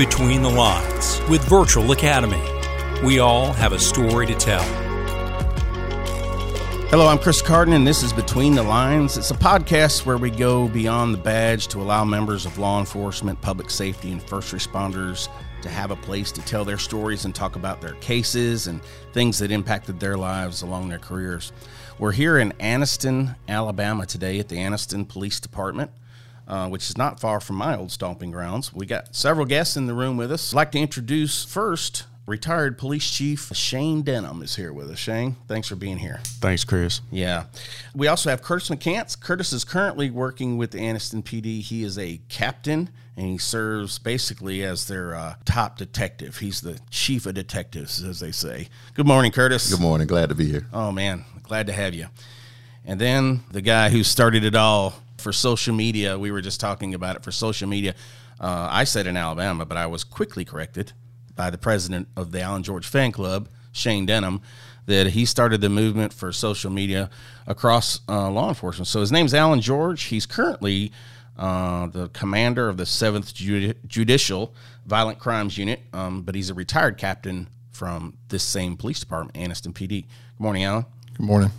Between the Lines with Virtual Academy. We all have a story to tell. Hello, I'm Chris Carden, and this is Between the Lines. It's a podcast where we go beyond the badge to allow members of law enforcement, public safety, and first responders to have a place to tell their stories and talk about their cases and things that impacted their lives along their careers. We're here in Anniston, Alabama today at the Anniston Police Department. Uh, which is not far from my old stomping grounds. We got several guests in the room with us. I'd like to introduce first retired police chief Shane Denham is here with us. Shane, thanks for being here. Thanks, Chris. Yeah. We also have Curtis McCants. Curtis is currently working with the Anniston PD. He is a captain and he serves basically as their uh, top detective. He's the chief of detectives, as they say. Good morning, Curtis. Good morning. Glad to be here. Oh, man. Glad to have you. And then the guy who started it all for social media, we were just talking about it for social media. Uh, I said in Alabama, but I was quickly corrected by the president of the Allen George Fan Club, Shane Denham, that he started the movement for social media across uh, law enforcement. So his name's Allen George. He's currently uh, the commander of the 7th Judi- Judicial Violent Crimes Unit, um, but he's a retired captain from this same police department, Anniston PD. Good morning, Allen. Good morning.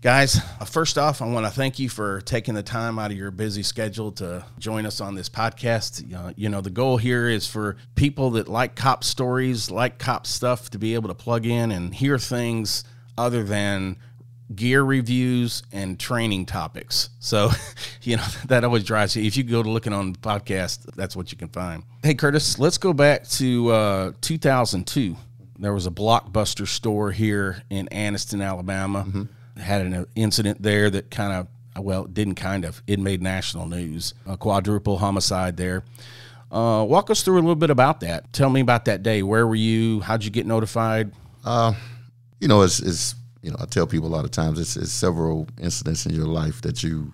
Guys, uh, first off, I want to thank you for taking the time out of your busy schedule to join us on this podcast. Uh, you know, the goal here is for people that like cop stories, like cop stuff, to be able to plug in and hear things other than gear reviews and training topics. So, you know, that always drives you. If you go to looking on the podcast, that's what you can find. Hey, Curtis, let's go back to uh, 2002. There was a blockbuster store here in Anniston, Alabama. Mm-hmm had an incident there that kind of, well, didn't kind of, it made national news. A quadruple homicide there. Uh, walk us through a little bit about that. Tell me about that day. Where were you? How'd you get notified? Uh, you know, it's, it's, you know, I tell people a lot of times it's, it's several incidents in your life that you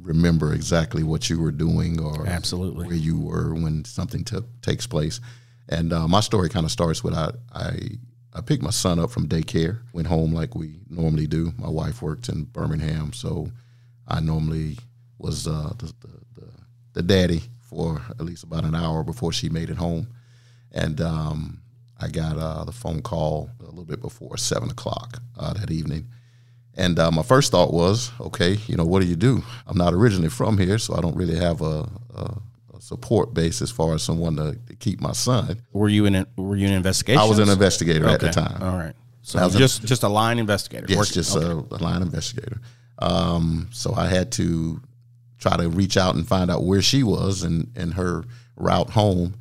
remember exactly what you were doing or absolutely where you were when something took takes place. And uh, my story kind of starts with I, I I picked my son up from daycare, went home like we normally do. My wife worked in Birmingham, so I normally was uh, the, the, the, daddy for at least about an hour before she made it home. And um, I got uh, the phone call a little bit before 7 o'clock uh, that evening. And uh, my first thought was, okay, you know, what do you do? I'm not originally from here, so I don't really have a, a support base as far as someone to, to keep my son. Were you in? A, were you an investigation? I was an investigator okay. at the time. All right. So i just just a line investigator. Yes, Working. just okay. a, a, line investigator. Um, so I had to try to reach out and find out where she was and and her route home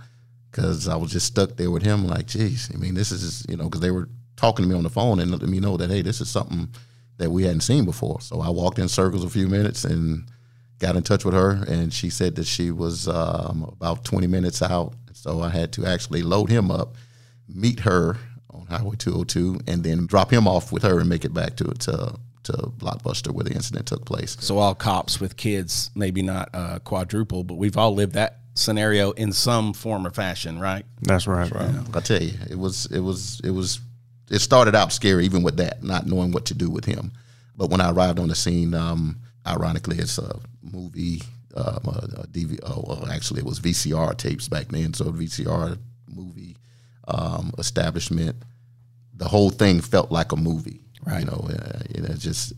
because I was just stuck there with him. Like, geez, I mean, this is you know because they were talking to me on the phone and letting me know that hey, this is something that we hadn't seen before. So I walked in circles a few minutes and got in touch with her, and she said that she was um, about 20 minutes out. So I had to actually load him up, meet her on Highway 202, and then drop him off with her and make it back to to to Blockbuster where the incident took place. So all cops with kids, maybe not uh, quadruple, but we've all lived that scenario in some form or fashion, right? That's right. That's right. Yeah. I tell you, it was it was it was it started out scary even with that, not knowing what to do with him. But when I arrived on the scene, um, ironically, it's a movie, um, a, a DV, oh, well, actually, it was VCR tapes back then. So VCR movie um, establishment, the whole thing felt like a movie. Right. You know, uh, you know, just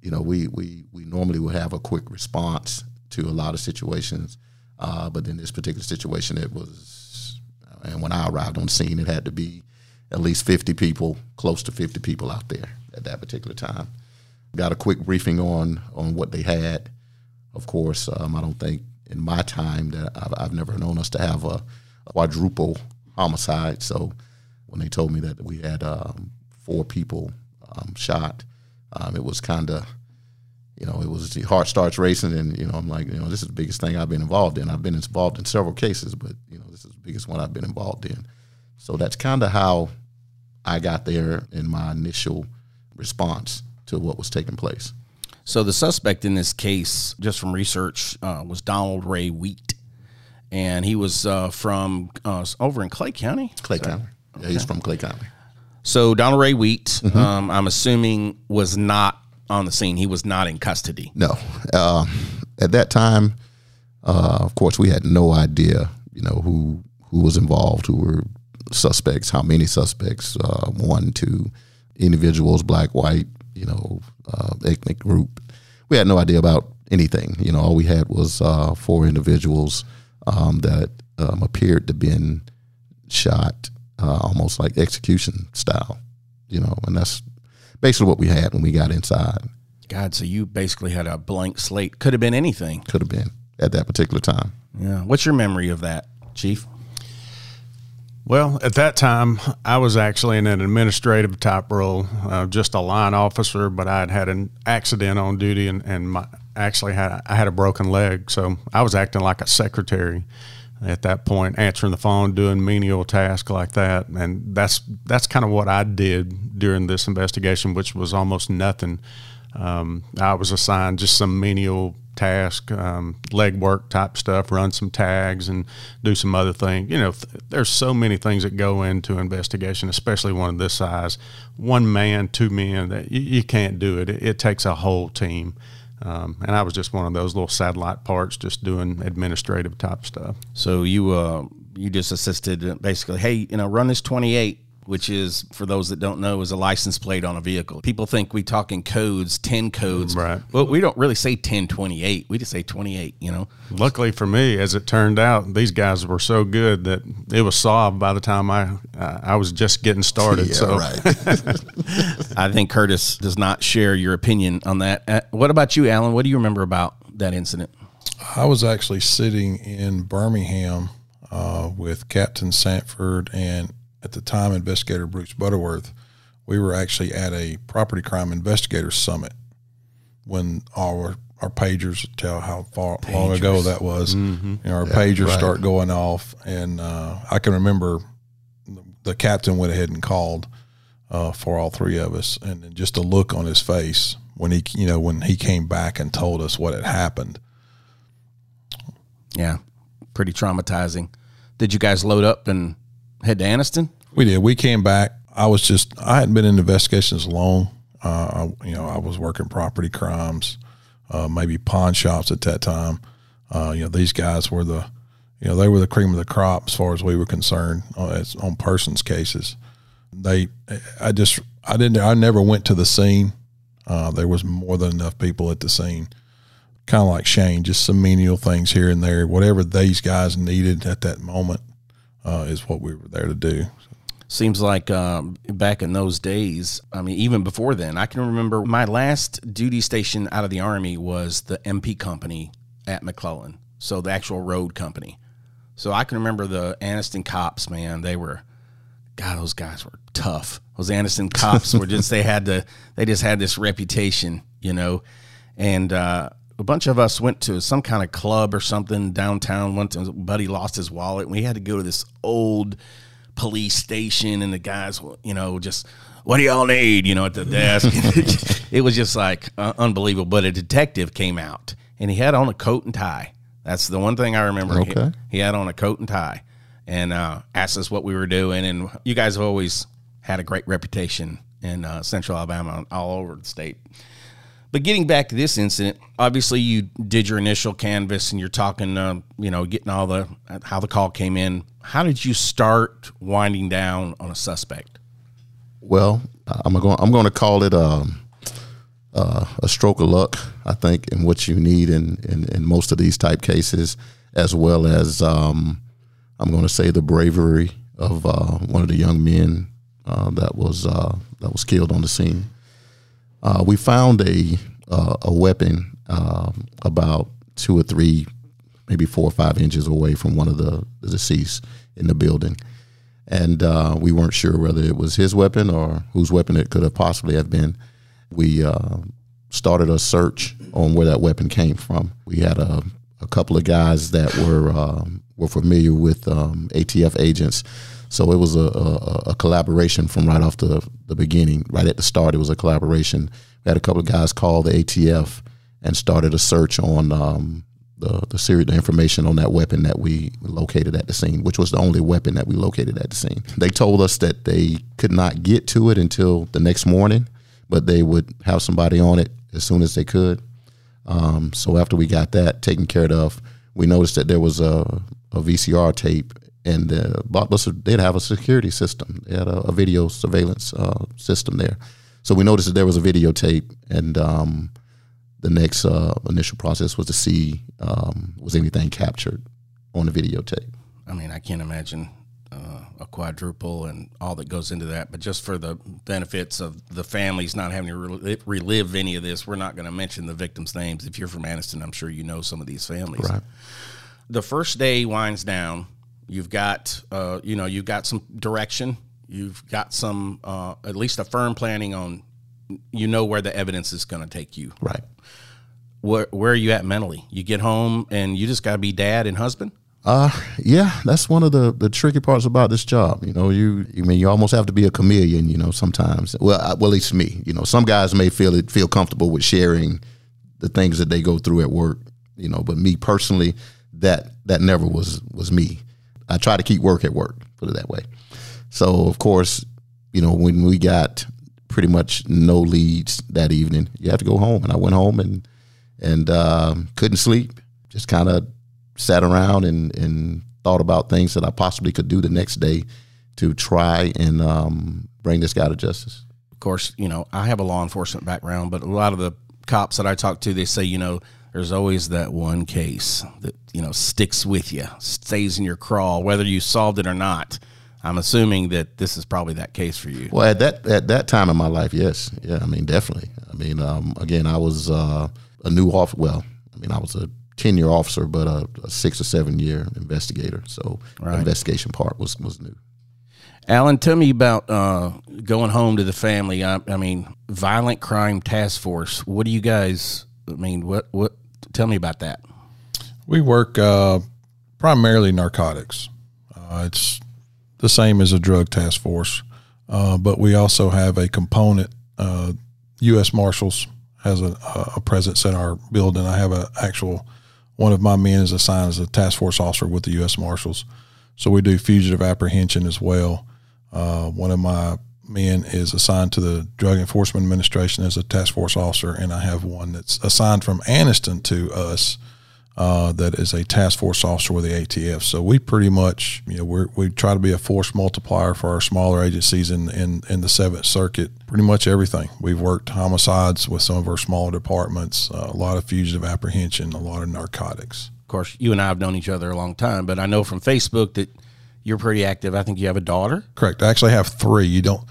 you know, we we we normally would have a quick response to a lot of situations, uh, but in this particular situation, it was. And when I arrived on scene, it had to be at least 50 people, close to 50 people out there at that particular time. Got a quick briefing on on what they had. Of course, um, I don't think in my time that I've, I've never known us to have a, a, quadruple homicide. So when they told me that we had um, four people um, shot, um, it was kind of you know, it was the heart starts racing, and you know, I'm like, you know, this is the biggest thing I've been involved in. I've been involved in several cases, but you know, this is the biggest one I've been involved in. So that's kind of how I got there in my initial response to what was taking place. So the suspect in this case, just from research, uh, was Donald Ray Wheat, and he was uh, from uh, over in Clay County. Clay County. Yeah, he's from Clay County. So Donald Ray Wheat, mm-hmm. um, I'm assuming, was not on the scene. He was not in custody. No. Uh, at that time, uh, of course, we had no idea you know who who was involved, who were suspects, how many suspects, uh, one, two individuals, black, white, you know, uh, ethnic group. We had no idea about anything. You know, all we had was uh, four individuals um, that um, appeared to been shot uh, almost like execution style. You know, and that's basically what we had when we got inside. God, so you basically had a blank slate. Could have been anything. Could have been at that particular time. Yeah. What's your memory of that, Chief? Well, at that time, I was actually in an administrative type role, uh, just a line officer, but I had had an accident on duty and, and my, actually had I had a broken leg, so I was acting like a secretary at that point, answering the phone, doing menial tasks like that, and that's that's kind of what I did during this investigation, which was almost nothing. Um, I was assigned just some menial task, um, leg work type stuff, run some tags and do some other things. You know, th- there's so many things that go into investigation, especially one of this size. One man, two men, that you, you can't do it. it. It takes a whole team. Um, and I was just one of those little satellite parts, just doing administrative type stuff. So you uh, you just assisted basically, hey, you know, run this 28 which is for those that don't know is a license plate on a vehicle. People think we talk in codes, 10 codes. Right. Well, we don't really say 1028. We just say 28, you know. Luckily for me, as it turned out, these guys were so good that it was solved by the time I uh, I was just getting started. Yeah, so right. I think Curtis does not share your opinion on that. Uh, what about you, Allen? What do you remember about that incident? I was actually sitting in Birmingham uh, with Captain Sanford and at the time investigator Bruce Butterworth. We were actually at a property crime investigator summit when our our pagers tell how far long ago that was. You know, our pagers right. start going off, and uh, I can remember the captain went ahead and called uh, for all three of us, and just a look on his face when he, you know, when he came back and told us what had happened. Yeah, pretty traumatizing. Did you guys load up and head to? We did. We came back. I was just I hadn't been in investigations long. Uh, I, you know, I was working property crimes, uh, maybe pawn shops at that time. Uh, you know, these guys were the, you know, they were the cream of the crop as far as we were concerned uh, as on persons cases. They, I just, I didn't, I never went to the scene. Uh, there was more than enough people at the scene. Kind of like Shane, just some menial things here and there. Whatever these guys needed at that moment uh, is what we were there to do. Seems like um, back in those days, I mean, even before then, I can remember my last duty station out of the Army was the MP company at McClellan. So the actual road company. So I can remember the Anniston cops, man. They were, God, those guys were tough. Those Anniston cops were just, they had to, they just had this reputation, you know. And uh, a bunch of us went to some kind of club or something downtown. Went to, buddy lost his wallet. And we had to go to this old, police station and the guys you know just what do y'all need you know at the desk it was just like uh, unbelievable but a detective came out and he had on a coat and tie that's the one thing i remember Okay. he, he had on a coat and tie and uh, asked us what we were doing and you guys have always had a great reputation in uh, central alabama and all over the state but getting back to this incident, obviously you did your initial canvas and you're talking, uh, you know, getting all the how the call came in. How did you start winding down on a suspect? Well, I'm going. I'm going to call it um, uh, a stroke of luck. I think, in what you need in, in in most of these type cases, as well as um, I'm going to say the bravery of uh, one of the young men uh, that was uh, that was killed on the scene. Uh, we found a uh, a weapon um about two or three, maybe four or five inches away from one of the, the deceased in the building and uh, we weren't sure whether it was his weapon or whose weapon it could have possibly have been. We uh, started a search on where that weapon came from. We had a, a couple of guys that were um, were familiar with um, ATF agents, so it was a, a, a collaboration from right off the, the beginning. Right at the start, it was a collaboration. We had a couple of guys call the ATF and started a search on um, the the serial the information on that weapon that we located at the scene, which was the only weapon that we located at the scene. They told us that they could not get to it until the next morning, but they would have somebody on it as soon as they could. Um, so after we got that taken care of, we noticed that there was a a VCR tape, and the blockbuster did have a security system. They had a, a video surveillance uh, system there, so we noticed that there was a videotape, and um, the next uh, initial process was to see um, was anything captured on the videotape. I mean, I can't imagine uh, a quadruple and all that goes into that. But just for the benefits of the families not having to relive, relive any of this, we're not going to mention the victims' names. If you're from Anniston, I'm sure you know some of these families. Right. The first day winds down. You've got, uh, you know, you've got some direction. You've got some, uh, at least a firm planning on, you know, where the evidence is going to take you. Right. Where, where are you at mentally? You get home and you just got to be dad and husband. Uh, yeah, that's one of the, the tricky parts about this job. You know, you, I mean, you almost have to be a chameleon. You know, sometimes. Well, I, well, at least me. You know, some guys may feel it feel comfortable with sharing the things that they go through at work. You know, but me personally, that that never was was me. I try to keep work at work. Put it that way. So of course, you know, when we got pretty much no leads that evening, you have to go home. And I went home and and um, couldn't sleep. Just kind of sat around and, and thought about things that I possibly could do the next day to try and um, bring this guy to justice. Of course, you know, I have a law enforcement background, but a lot of the cops that I talk to, they say, you know, there's always that one case that, you know, sticks with you, stays in your crawl, whether you solved it or not. I'm assuming that this is probably that case for you. Well, at that at that time in my life, yes, yeah, I mean, definitely. I mean, um, again, I was uh, a new off. Well, I mean, I was a 10 year officer, but a, a, six or seven year investigator. So right. the investigation part was, was new. Allen, tell me about uh, going home to the family. I, I, mean, violent crime task force. What do you guys? I mean, what what? Tell me about that. We work uh, primarily narcotics. Uh, it's the same as a drug task force, uh, but we also have a component. U.S. Uh, Marshals has a, a presence in our building. I have an actual one of my men is assigned as a task force officer with the U.S. Marshals. So we do fugitive apprehension as well. Uh, one of my men is assigned to the Drug Enforcement Administration as a task force officer, and I have one that's assigned from Anniston to us uh, that is a task force officer with the ATF. So we pretty much, you know, we we try to be a force multiplier for our smaller agencies in, in, in the Seventh Circuit. Pretty much everything. We've worked homicides with some of our smaller departments, uh, a lot of fugitive apprehension, a lot of narcotics. Of course, you and I have known each other a long time, but I know from Facebook that you're pretty active. I think you have a daughter. Correct. I actually have three. You don't.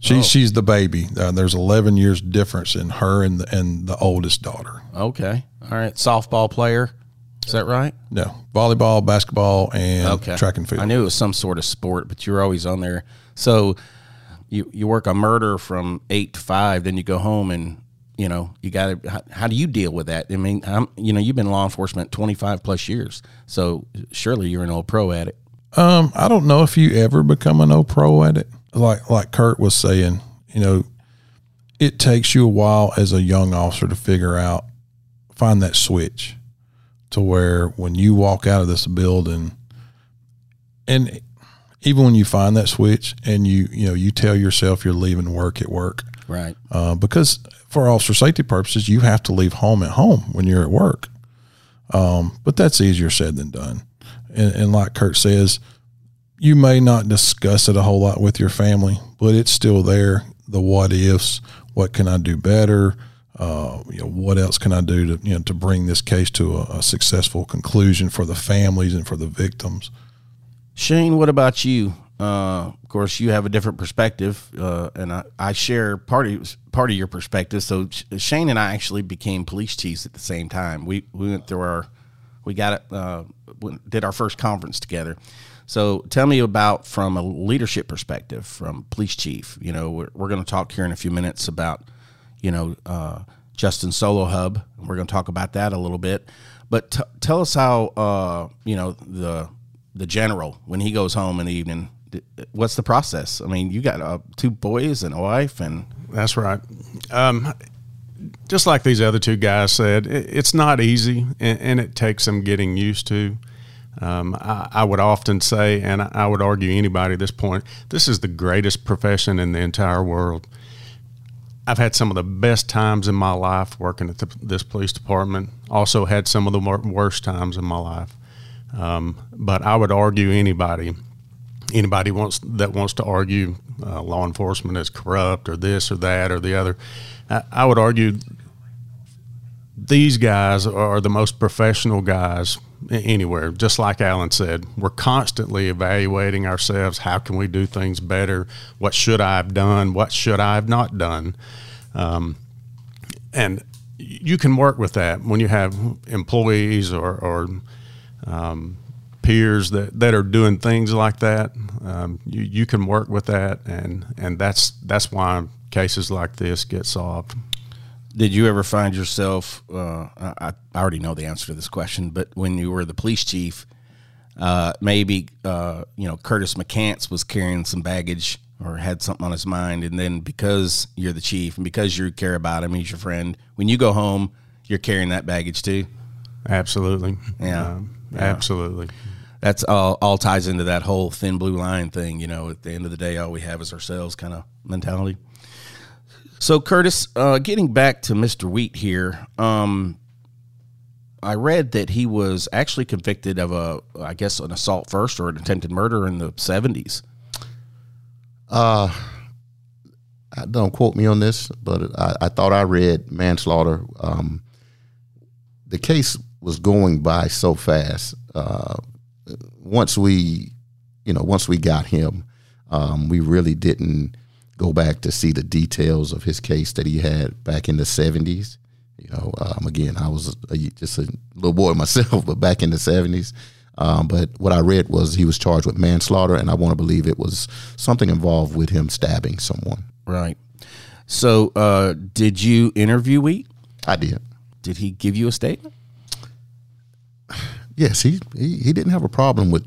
She's oh. she's the baby. Uh, there's 11 years difference in her and the, and the oldest daughter. Okay. All right. Softball player. Is that right? No, volleyball, basketball, and okay. track and field. I knew it was some sort of sport, but you're always on there. So you you work a murder from eight to five, then you go home and you know you got to. How, how, do you deal with that? I mean, I'm you know you've been law enforcement 25 plus years, so surely you're an old pro at it. Um, I don't know if you ever become an old pro at it. Like like Kurt was saying, you know, it takes you a while as a young officer to figure out find that switch to where when you walk out of this building and even when you find that switch and you you know you tell yourself you're leaving work at work. Right. Uh, because for officer safety purposes you have to leave home at home when you're at work. Um, but that's easier said than done. And, and like kurt says you may not discuss it a whole lot with your family but it's still there the what ifs what can i do better uh, you know, what else can I do to you know to bring this case to a, a, successful conclusion for the families and for the victims? Shane, what about you? Uh, of course, you have a different perspective, uh, and I, I, share part of part of your perspective. So Shane and I actually became police chiefs at the same time. We we went through our we got it uh, did our first conference together. So tell me about from a leadership perspective, from police chief. You know, we're, we're going to talk here in a few minutes about you know, uh, Justin Sollohub. We're going to talk about that a little bit. But t- tell us how, uh, you know, the the general when he goes home in the evening. What's the process? I mean, you got uh, two boys and a wife, and that's right. Um, just like these other two guys said, it, it's not easy, and, it takes some getting used to. Um, I, I, would often say, and I, I would argue anybody at this point, this is the greatest profession in the entire world. I've had some of the best times in my life working at the, this police department. Also had some of the worst times in my life. Um, but I would argue anybody, anybody wants that wants to argue uh, law enforcement is corrupt or this or that or the other. I, I would argue these guys are the most professional guys anywhere. Just like Allen said, we're constantly evaluating ourselves. How can we do things better? What should I have done? What should I have not done? Um, and you can work with that when you have employees or, or um, peers that, that are doing things like that. Um, you, you can work with that, and, and that's that's why cases like this get solved. Did you ever find yourself? Uh, I, I, already know the answer to this question, but when you were the police chief, uh, maybe uh, you know Curtis McCants was carrying some baggage or had something on his mind, and then because you're the chief and because you care about him, he's your friend. When you go home, you're carrying that baggage too. Absolutely. Yeah. Um, yeah. Absolutely. That's all. All ties into that whole thin blue line thing. You know, at the end of the day, all we have is ourselves, kind of mentality. So, Curtis, uh, getting back to Mr. Wheat here, um, I read that he was actually convicted of a, I guess, an assault first or an attempted murder in the seventies. Uh, don't quote me on this, but I, I thought I read manslaughter. Um, the case was going by so fast. Uh, once we, you know, once we got him, um, we really didn't go back to see the details of his case that he had back in the 70s. You know, um, again, I was a, just a little boy myself, but back in the 70s. Um, but what I read was he was charged with manslaughter, and I want to believe it was something involved with him stabbing someone. Right. So, uh, did you interview Wheat? I did. Did he give you a statement? Yes, he, he, he didn't have a problem with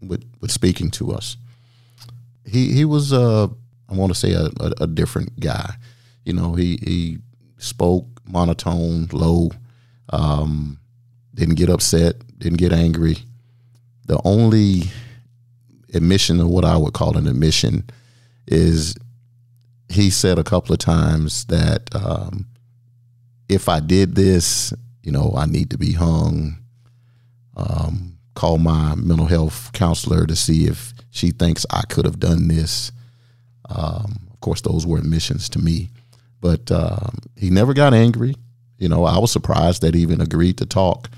with, with speaking to us. He he was uh, I want to say a, a, a, different guy. You know, he he spoke monotone, low, um, didn't get upset, didn't get angry. The only admission of what I would call an admission is he said a couple of times that um, if I did this, you know, I need to be hung. Um, call my mental health counselor to see if she thinks I could have done this. Um, of course, those were admissions to me, but um, he never got angry. You know, I was surprised that he even agreed to talk.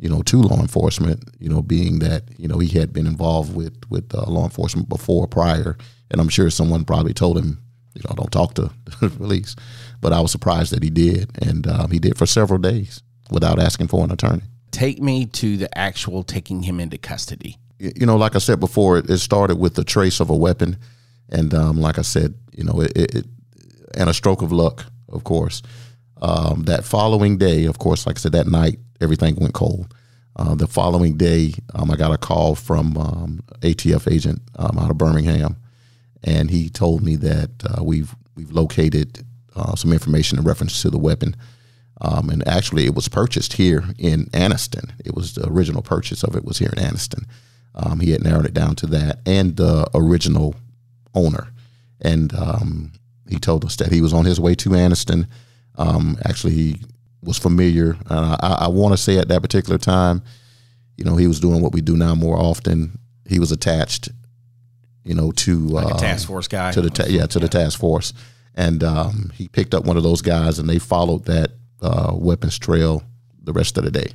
You know, to law enforcement. You know, being that you know he had been involved with with uh, law enforcement before prior, and I'm sure someone probably told him, you know, don't talk to the police. But I was surprised that he did, and um, he did for several days without asking for an attorney. Take me to the actual taking him into custody. You know, like I said before, it, started with the trace of a weapon and um, like I said, you know, it, it, and a stroke of luck, of course. Um, that following day, of course, like I said, that night everything went cold. Uh, the following day, um, I got a call from um, ATF agent um, out of Birmingham, and he told me that uh, we've we've located uh, some information in reference to the weapon. Um, and actually, it was purchased here in Anniston. It was the original purchase of it was here in Anniston. Um, he had narrowed it down to that, and the original owner. And um, he told us that he was on his way to Anniston. Um, actually, he was familiar. Uh, I, I want to say at that particular time, you know, he was doing what we do now more often. He was attached, you know, to like uh, task force guy. To the ta- yeah, to yeah. the task force, and um, he picked up one of those guys, and they followed that uh, weapons trail the rest of the day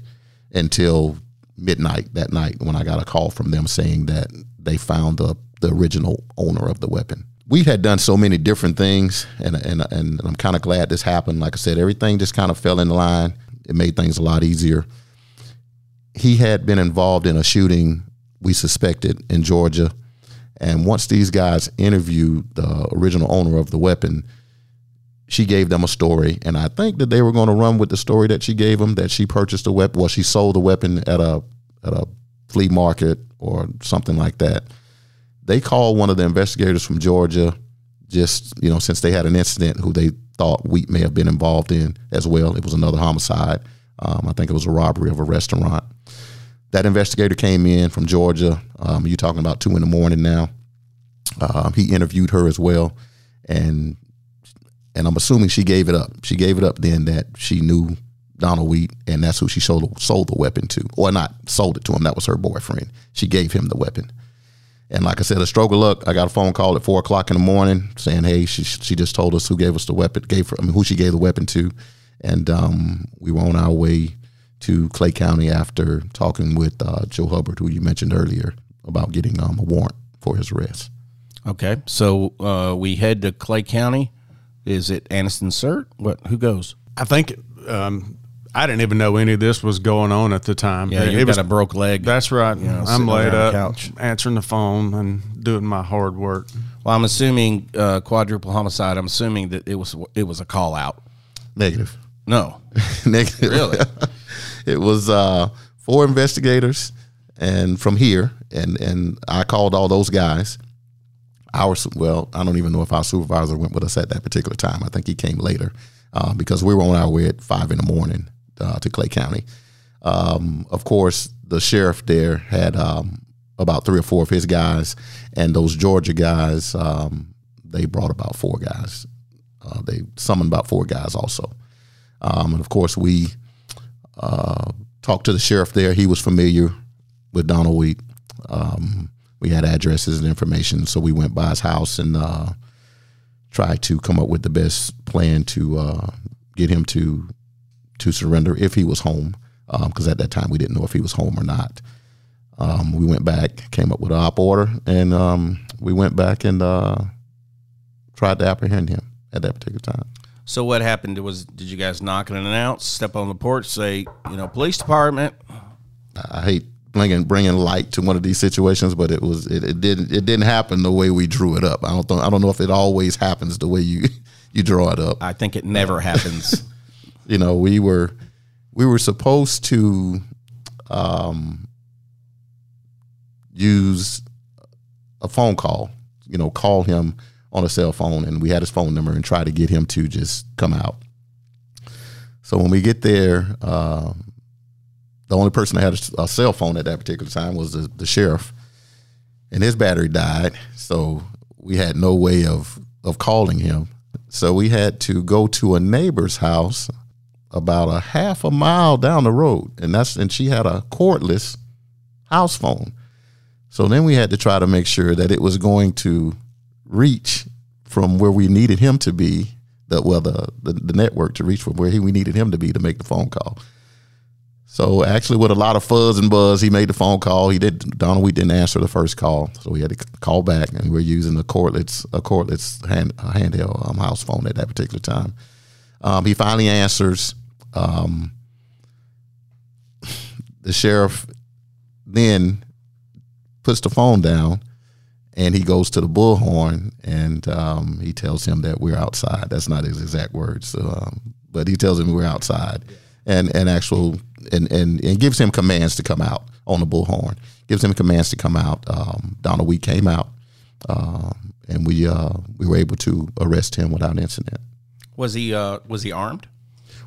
until midnight that night when I got a call from them saying that they found the the original owner of the weapon. We had done so many different things, and and and I'm kind of glad this happened. Like I said, everything just kind of fell in line. It made things a lot easier. He had been involved in a shooting we suspected in Georgia, and once these guys interviewed the original owner of the weapon, she gave them a story, and I think that they were going to run with the story that she gave them that she purchased a weapon. Well, she sold the weapon at a at a flea market or something like that they called one of the investigators from Georgia, just you know, since they had an incident who they thought Wheat may have been involved in as well. It was another homicide. Um, I think it was a robbery of a restaurant. That investigator came in from Georgia. Um, you're talking about two in the morning now. Um, he interviewed her as well, and and I'm assuming she gave it up. She gave it up then that she knew Donald Wheat, and that's who she sold sold the weapon to, or not sold it to him. That was her boyfriend. She gave him the weapon. And like I said, a stroke of luck. I got a phone call at four o'clock in the morning saying, "Hey, she she just told us who gave us the weapon, gave her, I mean, who she gave the weapon to," and um, we were on our way to Clay County after talking with uh, Joe Hubbard, who you mentioned earlier, about getting um, a warrant for his arrest. Okay, so uh, we head to Clay County. Is it Anniston Cert? What? Who goes? I think um, I didn't even know any of this was going on at the time. Yeah, It- you got was- a broke leg. That's right. know, I'm sitting laid there on the up, couch. answering the phone and doing my hard work. Well, I'm assuming uh, quadruple homicide. I'm assuming that it was it was a call out. Negative. No, Negative. Really? it was uh, four investigators, and from here, and and I called all those guys. Our well, I don't even know if our supervisor went with us at that particular time. I think he came later uh, because we were on our way at five in the morning uh, to Clay County. Um, of course, the sheriff there had um, about three or four of his guys, and those Georgia guys, um, they brought about four guys. Uh, they summoned about four guys also. Um, and of course, we uh, talked to the sheriff there. He was familiar with Donald Wheat. Um, we had addresses and information, so we went by his house and uh, tried to come up with the best plan to uh, get him to to surrender if he was home. Because at that time we didn't know if he was home or not. Um, we went back, came up with an op order, and um, we went back and uh, tried to apprehend him at that particular time. So what happened was, did you guys knock and announce, step on the porch, say, you know, police department? I hate bringing bringing light to one of these situations, but it was it, it didn't it didn't happen the way we drew it up. I don't th- I don't know if it always happens the way you you draw it up. I think it never happens. You know, we were we were supposed to um, use a phone call. You know, call him on a cell phone, and we had his phone number and try to get him to just come out. So when we get there, um, the only person that had a, a cell phone at that particular time was the, the sheriff, and his battery died. So we had no way of of calling him. So we had to go to a neighbor's house about a half a mile down the road, and that's and she had a cordless house phone. So then we had to try to make sure that it was going to reach from where we needed him to be, the well the the, the network to reach from where he, we needed him to be to make the phone call. So actually, with a lot of fuzz and buzz, he made the phone call. He did. Donald Wheat didn't answer the first call, so we had to call back, and we we're using a cordless a cordless hand, a handheld um, house phone at that particular time. Um, he finally answers. Um, the sheriff then puts the phone down, and he goes to the bullhorn, and um, he tells him that we're outside. That's not his exact words, um, but he tells him we're outside, and and actual and, and and gives him commands to come out on the bullhorn. Gives him commands to come out. Um, Donald Wheat came out, um, and we uh, we were able to arrest him without incident. was he uh, was he armed?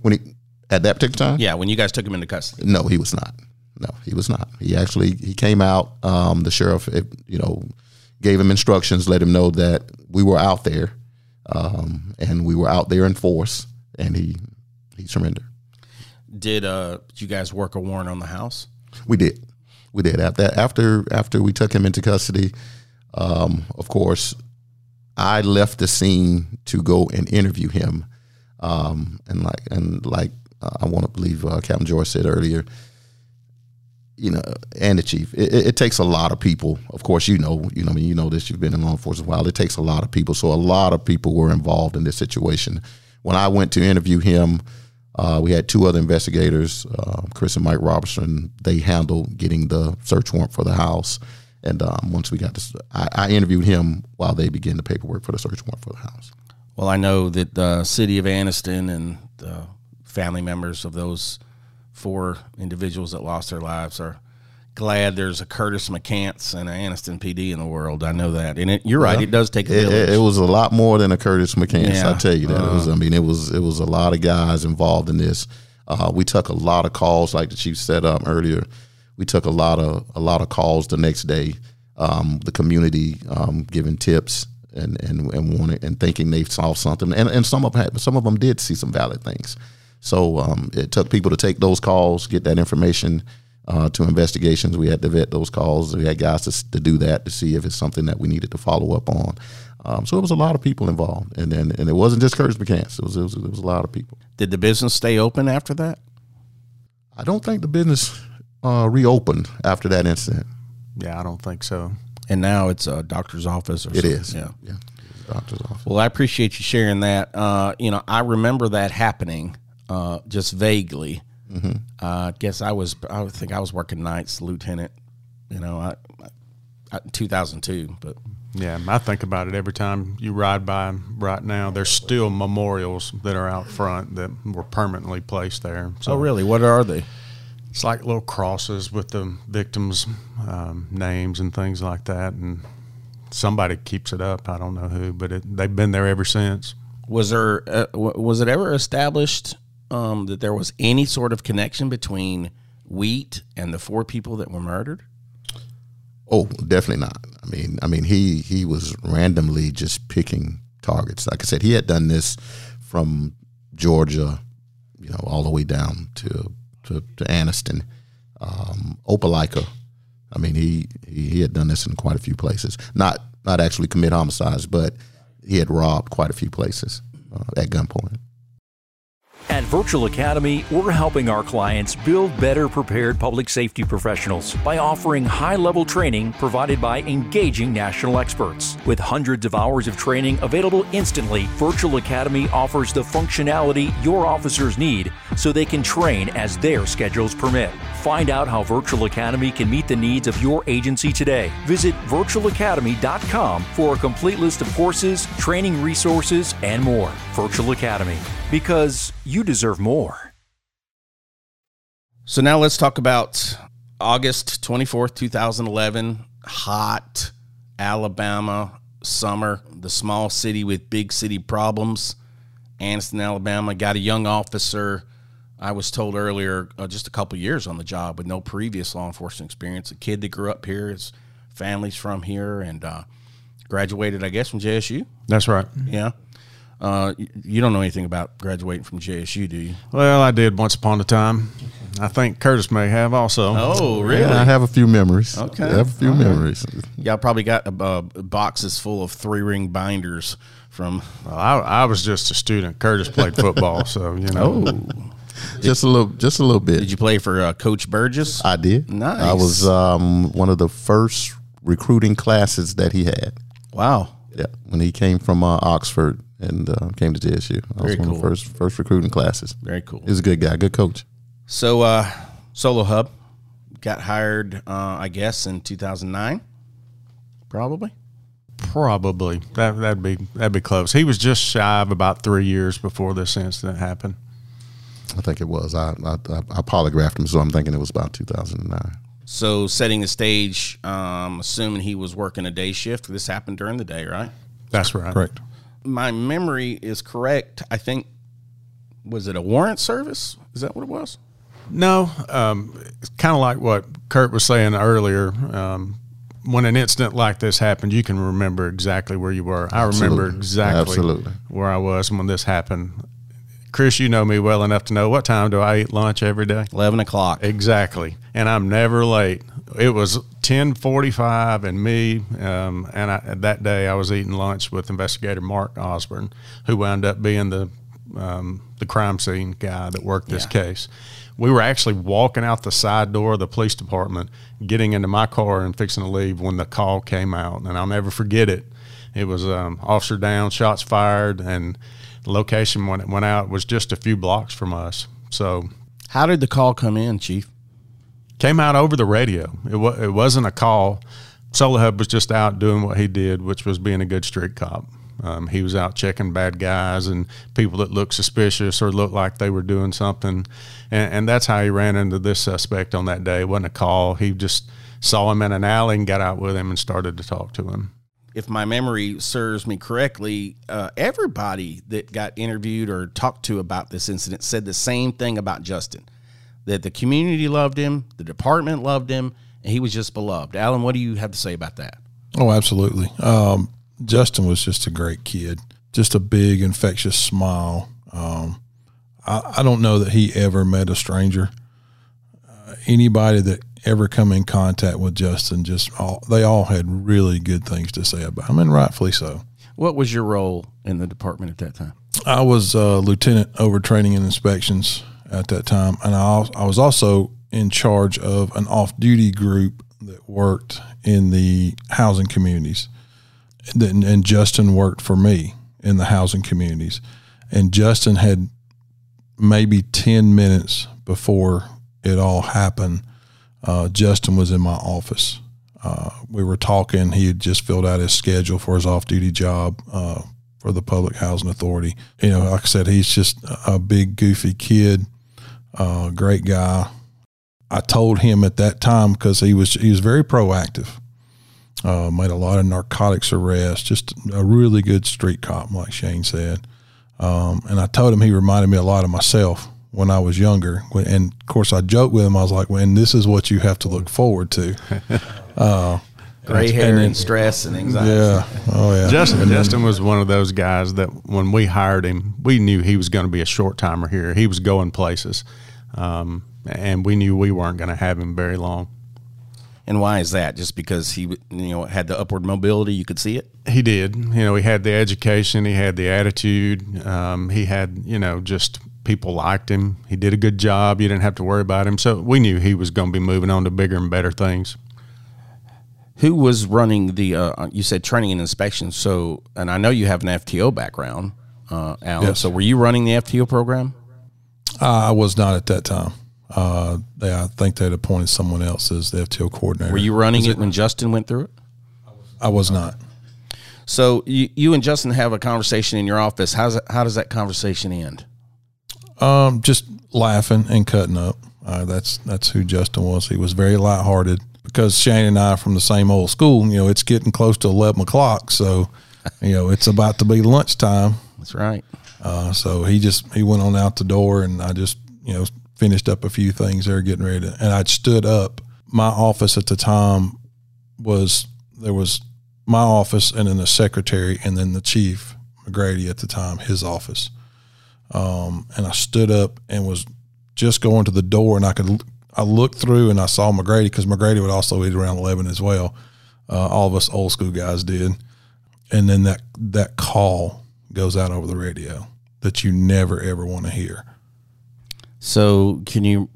When he at that particular time, Yeah, when you guys took him into custody. no, he was not. No, he was not. He actually he came out. Um, the sheriff, eh, you know, gave him instructions, let him know that we were out there, um, and we were out there in force, and he he surrendered. Did uh, you guys work a warrant on the house? We did, we did. After after after we took him into custody, um, of course, I left the scene to go and interview him, um, and like and like uh, I want to believe uh, Captain George said earlier. You know, and the chief. It, it, it takes a lot of people. Of course, you know, you know, I mean, you know this. You've been in law enforcement a while. It takes a lot of people. So a lot of people were involved in this situation. When I went to interview him, uh, we had two other investigators, uh, Chris and Mike Robertson. They handled getting the search warrant for the house. And um, once we got this, I, I interviewed him while they began the paperwork for the search warrant for the house. Well, I know that the city of Anniston and the family members of those four individuals that lost their lives are glad there's a Curtis McCants and an Anniston PD in the world. I know that, and it, you're right. It does take a village. it, it was a lot more than a Curtis McCants. Yeah. I tell you that. it was. I mean, it was. It was a lot of guys involved in this. Uh, we took a lot of calls, like the chief said um, earlier. We took a lot of a lot of calls the next day. Um, the community um, giving tips and and and wanting and thinking they saw something, and and some of them some of them did see some valid things. So um, it took people to take those calls, get that information uh, to investigations. We had to vet those calls. We had guys to, to do that to see if it's something that we needed to follow up on. Um, so it was a lot of people involved, and then and it wasn't just Curtis McCants. It was, it was it was a lot of people. Did the business stay open after that? I don't think the business uh, reopened after that incident. Yeah, I don't think so. And now it's a doctor's office. Or It something. is. Yeah. yeah. Doctor's office. Well, I appreciate you sharing that. Uh, you know, I remember that happening uh, just vaguely. Uh, I guess I was, I think I was working nights, lieutenant. You know, I, I 2002, but Yeah, I think about it every time you ride by right now. There's still memorials that are out front that were permanently placed there. So oh, really? What are they? it's like little crosses with the victims' um, names and things like that. And somebody keeps it up. I don't know who, but it, they've been there ever since. Was there, uh, was it ever established um, that there was any sort of connection between Wheat and the four people that were murdered? Oh, definitely not. I mean, I mean, he he was randomly just picking targets. Like I said, he had done this from Georgia, you know, all the way down to to, to Anniston, um, Opelika. I mean, he, he had done this in quite a few places. Not not actually commit homicides, but he had robbed quite a few places uh, at gunpoint. At Virtual Academy, we're helping our clients build better prepared public safety professionals by offering high level training provided by engaging national experts. With hundreds of hours of training available instantly, Virtual Academy offers the functionality your officers need so they can train as their schedules permit. Find out how Virtual Academy can meet the needs of your agency today. Visit virtualacademy.com for a complete list of courses, training resources, and more. Virtual Academy, because you deserve more. So now let's talk about August 24th, 2011. Hot Alabama summer, the small city with big city problems. Anniston, Alabama got a young officer. I was told earlier, uh, just a couple years on the job with no previous law enforcement experience. A kid that grew up here, his family's from here, and uh, graduated, I guess, from JSU. That's right. Yeah. Uh, you don't know anything about graduating from JSU, do you? Well, I did once upon a time. I think Curtis may have also. Oh, really? Yeah, I have a few memories. Okay. I have a few memories. Y'all probably got uh, boxes full of three ring binders from. Well, I, I was just a student. Curtis played football, so you know. Just a little, just a little bit. Did you play for uh, Coach Burgess? I did. Nice. I was um, one of the first recruiting classes that he had. wow. Yeah, when he came from uh, Oxford and uh, came to JSU, I was one cool. of the first first recruiting classes. Very cool. He was a good guy, good coach. So, uh, Sollohub got hired, uh, I guess, in 2009. Probably. Probably that that'd be that'd be close. He was just shy of about three years before this incident happened. I think it was. I I, I polygraphed him, so I'm thinking it was about 2009. So, setting the stage, um, assuming he was working a day shift. This happened during the day, right? That's right. Correct. My memory is correct. I think, was it a warrant service? Is that what it was? No, um, it's kind of like what Kurt was saying earlier. Um, when an incident like this happened, you can remember exactly where you were. I remember exactly Absolutely. where I was when this happened. Chris, you know me well enough to know what time do I eat lunch every day? 11 o'clock. Exactly, and I'm never late. It was ten forty-five, and me, um, and I, that day I was eating lunch with Investigator Mark Osborne, who wound up being the um, the crime scene guy that worked this Yeah. case. We were actually walking out the side door of the police department, getting into my car and fixing to leave when the call came out, and I'll never forget it. It was um, officer down, shots fired, and location when it went out was just a few blocks from us. So How did the call come in, Chief? came out over the radio. It, wa- it wasn't a call. Sollohub was just out doing what he did, which was being a good street cop. Um, he was out checking bad guys and people that looked suspicious or looked like they were doing something. And, and that's how he ran into this suspect on that day. It wasn't a call. He just saw him in an alley and got out with him and started to talk to him. If my memory serves me correctly, uh, everybody that got interviewed or talked to about this incident said the same thing about Justin that the community loved him, the department loved him, and he was just beloved. Allen, what do you have to say about that? Oh, absolutely. Um, Justin was just a great kid, just a big, infectious smile. Um, I, I don't know that he ever met a stranger. Uh, anybody that ever come in contact with Justin, just all they all had really good things to say about him, and rightfully so. What was your role in the department at that time? I was uh, lieutenant over training and inspections at that time, and I, I was also in charge of an off-duty group that worked in the housing communities. And, and Justin worked for me in the housing communities, and Justin had maybe ten minutes before it all happened. Uh, Justin was in my office. Uh, we were talking. He had just filled out his schedule for his off-duty job uh, for the Public Housing Authority. You know, like I said, he's just a big, goofy kid, uh, great guy. I told him at that time because he was he was very proactive. Uh, made a lot of narcotics arrests, just a really good street cop, like Shane said. Um, and I told him he reminded me a lot of myself when I was younger. And of course, I joked with him. I was like, "When this is what you have to look forward to." Uh, Gray hair and, then, and, stress and anxiety. Yeah. Oh yeah. Justin Justin was one of those guys that when we hired him, we knew he was going to be a short timer here. He was going places, um, and we knew we weren't going to have him very long. And why is that? Just because he, you know, had the upward mobility, you could see it. He did. You know, he had the education, he had the attitude, um, he had, you know, just people liked him. He did a good job. You didn't have to worry about him. So we knew he was going to be moving on to bigger and better things. Who was running the? Uh, you said training and inspection. So, and I know you have an FTO background, uh, Allen. Yes. So, were you running the FTO program? Uh, I was not at that time. Uh, they, I think they'd appointed someone else as the FTO coordinator. Were you running it, it when Justin went through it? I was not. So you, you and Justin have a conversation in your office. How's it, how does that conversation end? Um, just laughing and cutting up. Uh, that's that's who Justin was. He was very lighthearted because Shane and I are from the same old school. You know, it's getting close to eleven o'clock, so you know it's about to be lunchtime. That's right. Uh, so he just he went on out the door, and I just you know finished up a few things there, getting ready, to, and I stood up. My office at the time was there was my office, and then the secretary, and then the chief McGrady at the time, his office. Um, and I stood up and was just going to the door, and I could I looked through and I saw McGrady because McGrady would also eat around eleven as well. Uh, all of us old school guys did, and then that that call goes out over the radio that you never ever want to hear. So can you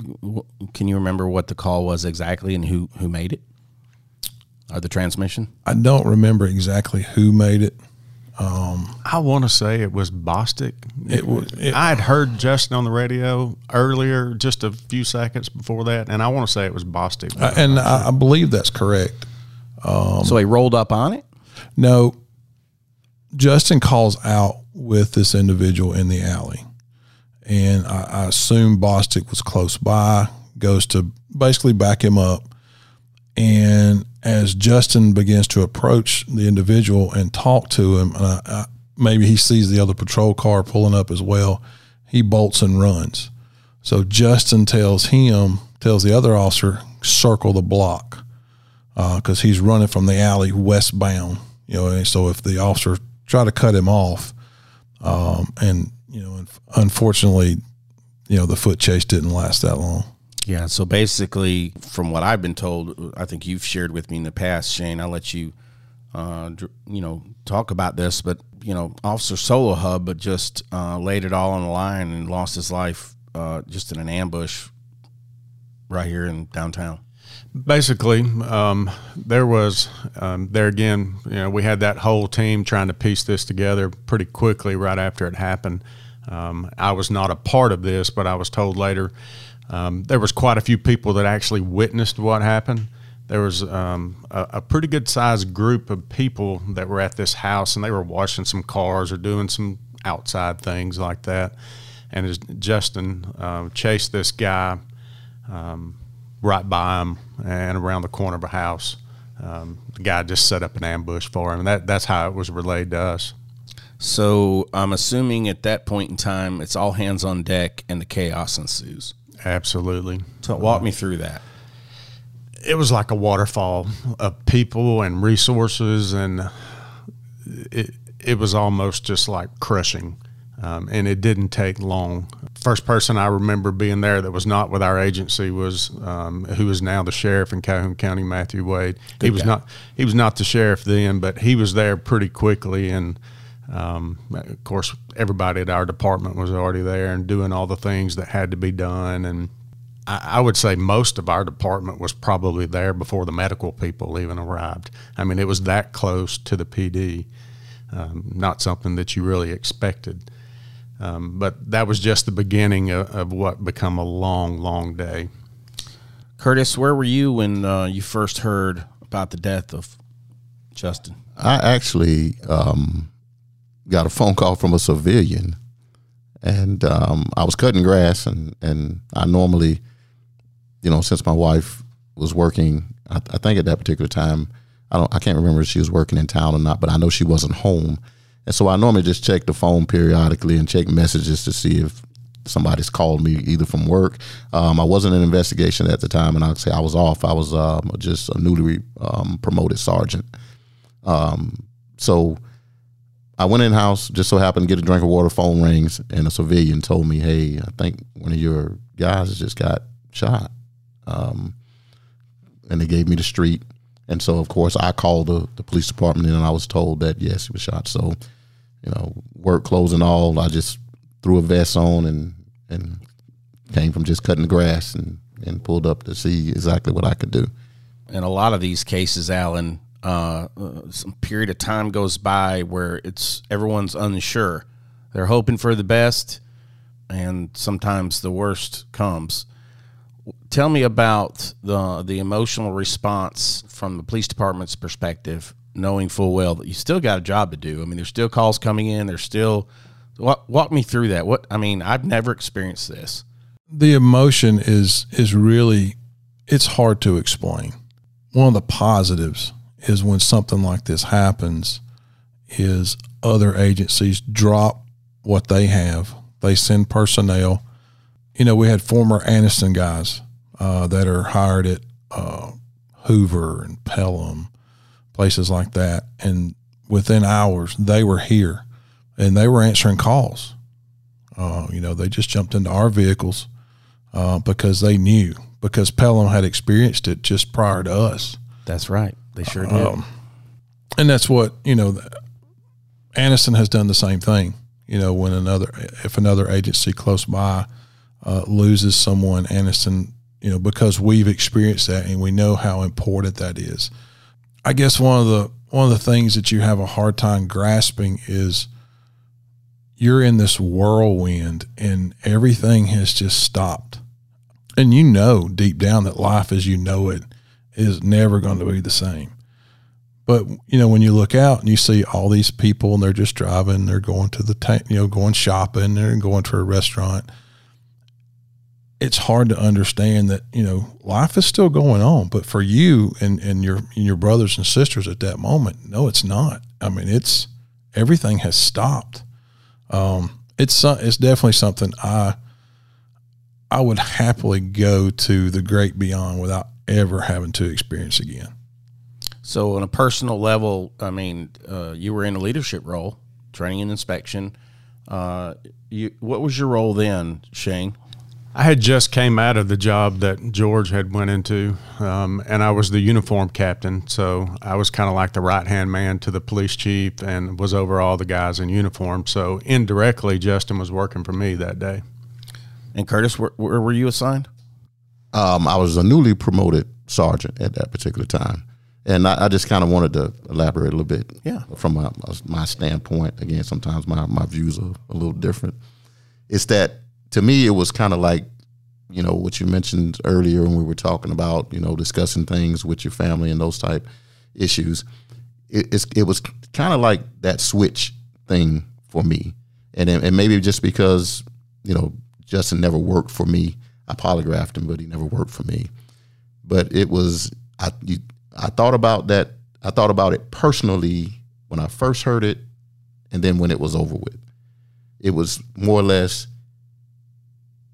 can you remember what the call was exactly and who who made it? Or the transmission? I don't remember exactly who made it. Um, I want to say it was Bostic. It was. I had heard Justin on the radio earlier, just a few seconds before that, and I want to say it was Bostic. Uh, and I, I, believe that's correct. Um, so he rolled up on it. No, Justin calls out with this individual in the alley, and I, I assume Bostic was close by. Goes to basically back him up, and as Justin begins to approach the individual and talk to him, and I, I, maybe he sees the other patrol car pulling up as well, he bolts and runs. So Justin tells him, tells the other officer, circle the block because uh, he's running from the alley westbound. You know, and so if the officer try to cut him off, um, and you know, unfortunately, you know, the foot chase didn't last that long. Yeah. So basically, from what I've been told, I think you've shared with me in the past, Shane. I'll let you, uh, you know, talk about this. But you know, Officer Sollohub, just uh, laid it all on the line and lost his life uh, just in an ambush right here in downtown. Basically, um, there was um, there again. You know, we had that whole team trying to piece this together pretty quickly right after it happened. Um, I was not a part of this, but I was told later um, there was quite a few people that actually witnessed what happened. There was um, a, a, pretty good sized group of people that were at this house, and they were washing some cars or doing some outside things like that. And Justin uh, chased this guy um, right by him and around the corner of a house, um, the guy just set up an ambush for him. And that, that's how it was relayed to us. So I'm assuming at that point in time, it's all hands on deck and the chaos ensues. Absolutely. So walk me through that. It was like a waterfall of people and resources, and it it was almost just like crushing. Um, and it didn't take long first person I remember being there that was not with our agency was um, who is now the sheriff in Calhoun County, Matthew Wade. Good he was guy. not he was not the sheriff then, but he was there pretty quickly, and um, of course everybody at our department was already there and doing all the things that had to be done. And I, I would say most of our department was probably there before the medical people even arrived. I mean, it was that close to the PD, um, not something that you really expected. Um, but that was just the beginning of, of, what become a long, long day. Curtis, where were you when uh, you first heard about the death of Justin? I actually um, got a phone call from a civilian, and um, I was cutting grass, and and I normally, you know, since my wife was working, I, I think at that particular time, I don't, I can't remember if she was working in town or not, but I know she wasn't home and so I normally just check the phone periodically and check messages to see if somebody's called me either from work. Um, I wasn't in investigation at the time, and I'd say I was off. I was um, just a newly um, promoted sergeant. Um, so I went in house, just so happened to get a drink of water. Phone rings, and a civilian told me, "Hey, I think one of your guys has just got shot." Um, and they gave me the street. And so, of course, I called the, the police department and I was told that, yes, he was shot. So you know, work clothes and all. I just threw a vest on and and came from just cutting the grass and and pulled up to see exactly what I could do. In a lot of these cases, Allen, uh, uh, some period of time goes by where it's everyone's unsure. They're hoping for the best, and sometimes the worst comes. Tell me about the the emotional response from the police department's perspective knowing full well that you still got a job to do. I mean, there's still calls coming in. There's still walk, walk me through that. What I mean, I've never experienced this. The emotion is is really it's hard to explain. One of the positives is when something like this happens is other agencies drop what they have. They send personnel. You know, we had former Anniston guys uh, that are hired at uh, Hoover and Pelham places like that. And within hours, they were here and they were answering calls. Uh, you know, they just jumped into our vehicles uh, because they knew, because Pelham had experienced it just prior to us. That's right. They sure did. Um, and that's what, you know, Anniston has done the same thing. You know, when another, if another agency close by uh, loses someone, Anniston, you know, because we've experienced that and we know how important that is. I guess one of the one of the things that you have a hard time grasping is you're in this whirlwind and everything has just stopped. And you know deep down that life as you know it is never going to be the same. But you know when you look out and you see all these people and they're just driving, they're going to the ta- you know going shopping, they're going to a restaurant it's hard to understand that you know life is still going on. But for you and, and your and your brothers and sisters at that moment no it's not. I mean it's everything has stopped. Um, it's it's definitely something i i would happily go to the great beyond without ever having to experience again so on a personal level i mean uh, you were in a leadership role training and inspection uh, you, what was your role then shane I had just came out of the job that George had went into, um, and I was the uniform captain. So I was kind of like the right hand man to the police chief, and was over all the guys in uniform. So indirectly, Justin was working for me that day. And Curtis, where, where were you assigned? Um, I was a newly promoted sergeant at that particular time, and I, I just kind of wanted to elaborate a little bit. Yeah, from my, my standpoint. Again, sometimes my my views are a little different. It's that to me, it was kind of like, you know, what you mentioned earlier when we were talking about, you know, discussing things with your family and those type issues. It, it was kind of like that switch thing for me, and and maybe just because you know Justin never worked for me. I polygraphed him, but he never worked for me. But it was I you, I thought about that. I thought about it personally when I first heard it, and then when it was over with. It was more or less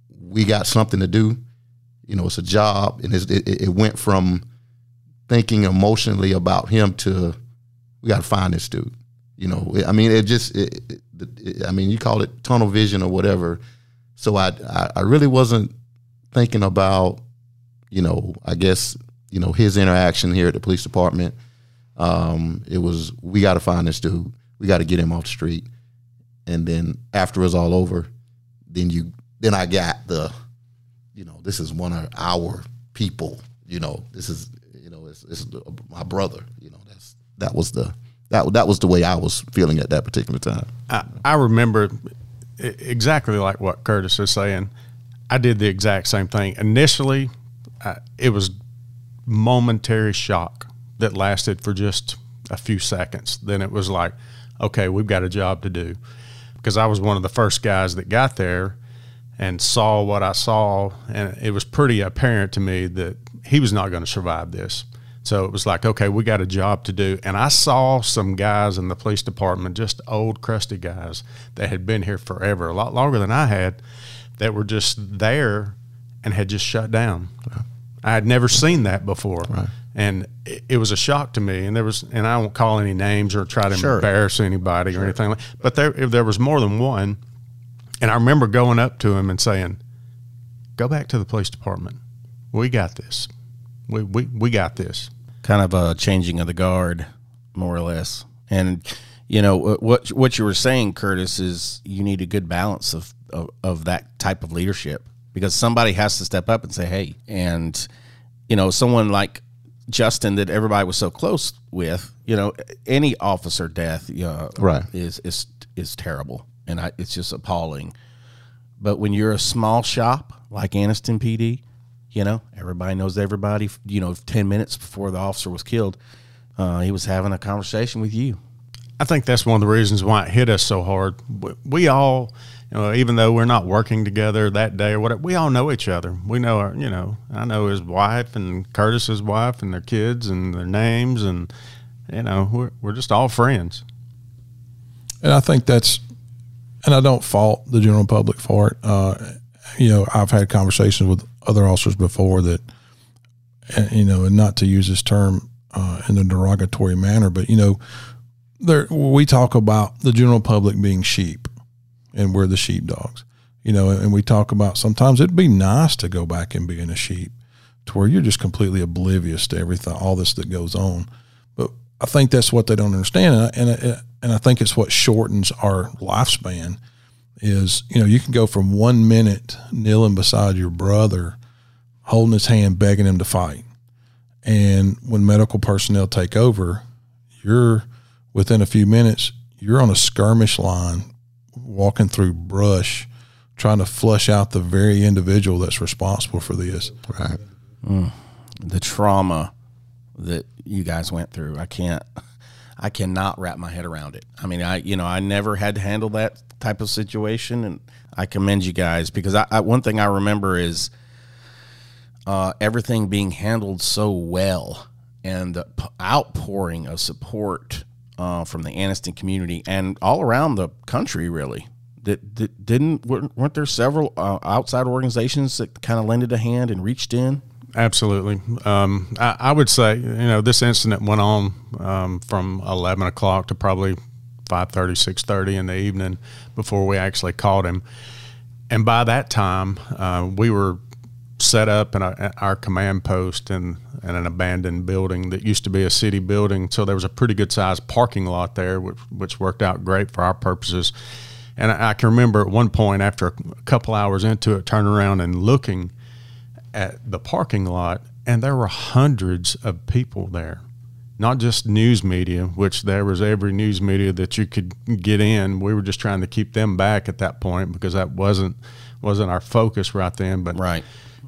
we got something to do. You know, it's a job, and it, it went from thinking emotionally about him to we got to find this dude. You know, I mean, it just, it, it, I mean, you call it tunnel vision or whatever. so I, I I really wasn't thinking about, you know, I guess you know his interaction here at the police department. Um, it was we got to find this dude. We got to get him off the street. And then after it's all over, then you then I got the, you know, this is one of our people. You know, this is you know it's, it's my brother. You know, that's that was the that that was the way I was feeling at that particular time. I, I remember exactly like what Curtis is saying. I did the exact same thing. Initially, it was momentary shock that lasted for just a few seconds. Then it was like, okay, we've got a job to do. Because I was one of the first guys that got there and saw what I saw, and it was pretty apparent to me that he was not going to survive this. So it was like, okay, we got a job to do. And I saw some guys in the police department, just old, crusty guys that had been here forever, a lot longer than I had, that were just there and had just shut down. I had never seen that before. Right. And it, it, was a shock to me. And there was, and I won't call any names or try to sure. embarrass anybody sure. or anything like But there, if there was more than one, and I remember going up to him and saying, go back to the police department. We got this. We, we, we got this kind of a changing of the guard, more or less. And you know what what you were saying, Curtis, is you need a good balance of, of, of that type of leadership because somebody has to step up and say, "Hey," and you know, someone like Justin that everybody was so close with, you know, any officer death, uh, right, is is is terrible, and I, it's just appalling. But when you're a small shop like Anniston PD, you know, everybody knows everybody. You know, ten minutes before the officer was killed, uh, he was having a conversation with you. I think that's one of the reasons why it hit us so hard. We all, you know, even though we're not working together that day or whatever, we all know each other. We know our, you know, I know his wife and Curtis's wife and their kids and their names, and you know, we're we're just all friends. And I think that's, and I don't fault the general public for it. Uh, you know, I've had conversations with other officers before that, you know, and not to use this term uh, in a derogatory manner, but you know, there we talk about the general public being sheep, and we're the sheepdogs, you know, and we talk about sometimes it'd be nice to go back and being a sheep, to where you're just completely oblivious to everything, all this that goes on, but I think that's what they don't understand, and and and I think it's what shortens our lifespan is you know you can go from one minute kneeling beside your brother holding his hand begging him to fight. And when medical personnel take over you're within a few minutes you're on a skirmish line walking through brush trying to flush out the very individual that's responsible for this right mm. the trauma that you guys went through i can't I cannot wrap my head around it. I mean, I you know I never had to handle that type of situation, and I commend you guys because I, I one thing I remember is uh, everything being handled so well and the outpouring of support uh, from the Anniston community and all around the country, really. That, didn't weren't there several uh, outside organizations that kind of lended a hand and reached in? Absolutely. Um, I, I, would say, you know, this incident went on um, from 11 o'clock to probably 5.30, 6.30 in the evening before we actually caught him. And by that time, uh, we were set up in a, our command post in, in, an abandoned building that used to be a city building. So there was a pretty good sized parking lot there, which, which worked out great for our purposes. And I, I can remember at one point, after a couple hours into it, turning around and looking at the parking lot, and there were hundreds of people there not just news media, which there was every news media that you could get in. We were just trying to keep them back at that point because that wasn't wasn't our focus right then. But right.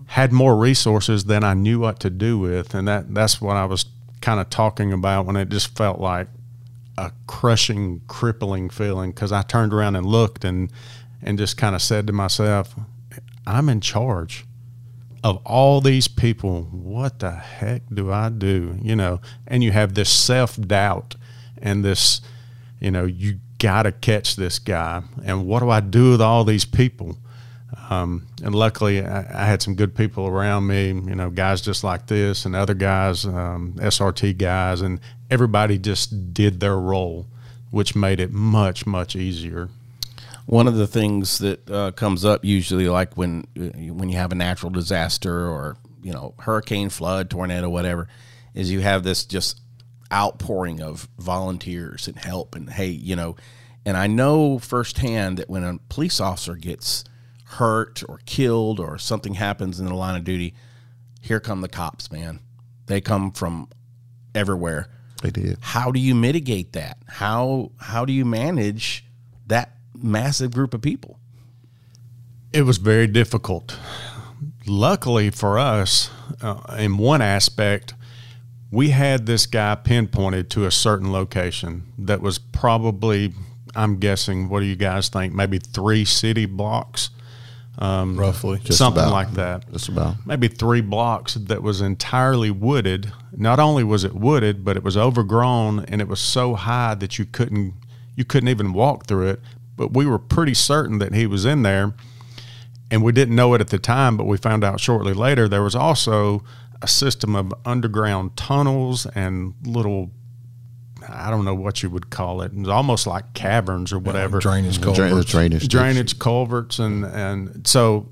Had more resources than I knew what to do with, and that that's what I was kind of talking about when it just felt like a crushing, crippling feeling because I turned around and looked and and just kind of said to myself, "I'm in charge." of all these people, what the heck do I do? You know, and you have this self doubt and this, you know, you got to catch this guy. And what do I do with all these people? Um, and luckily, I, I, had some good people around me, you know, guys just like this and other guys, um, SRT guys, and everybody just did their role, which made it much, much easier. One of the things that uh, comes up usually, like when uh, when you have a natural disaster or you know hurricane, flood, tornado, whatever, is you have this just outpouring of volunteers and help and hey, you know, and I know firsthand that when a police officer gets hurt or killed or something happens in the line of duty, here come the cops, man. They come from everywhere. They did. How do you mitigate that? How how do you manage that massive group of people? It was very difficult. Luckily for us, uh, in one aspect, we had this guy pinpointed to a certain location that was probably, I'm guessing, what do you guys think? Maybe three city blocks, Um, roughly. Just something about. like that. Just about. maybe three blocks that was entirely wooded. Not only was it wooded, but it was overgrown and it was so high that you couldn't you couldn't even walk through it. But we were pretty certain that he was in there, and we didn't know it at the time. But we found out shortly later there was also a system of underground tunnels and little. I don't know what you would call it. It was almost like caverns or whatever Drainage culverts. the drainage. drainage culverts and and so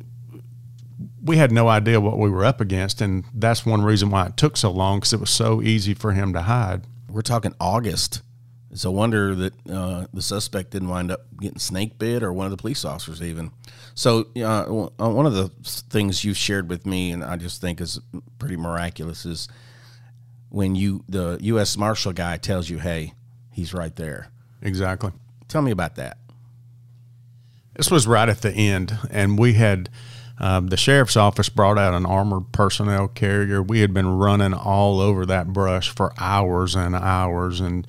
we had no idea what we were up against and that's one reason why it took so long because it was so easy for him to hide We're talking August. It's a wonder that uh, the suspect didn't wind up getting snake bit or one of the police officers even. So uh, uh, one of the things you've shared with me, and I just think is pretty miraculous, is when you the U.S. Marshal guy tells you, "Hey, he's right there." exactly Tell me about that. this was right at the end and we had um, the sheriff's office brought out an armored personnel carrier we had been running all over that brush for hours and hours and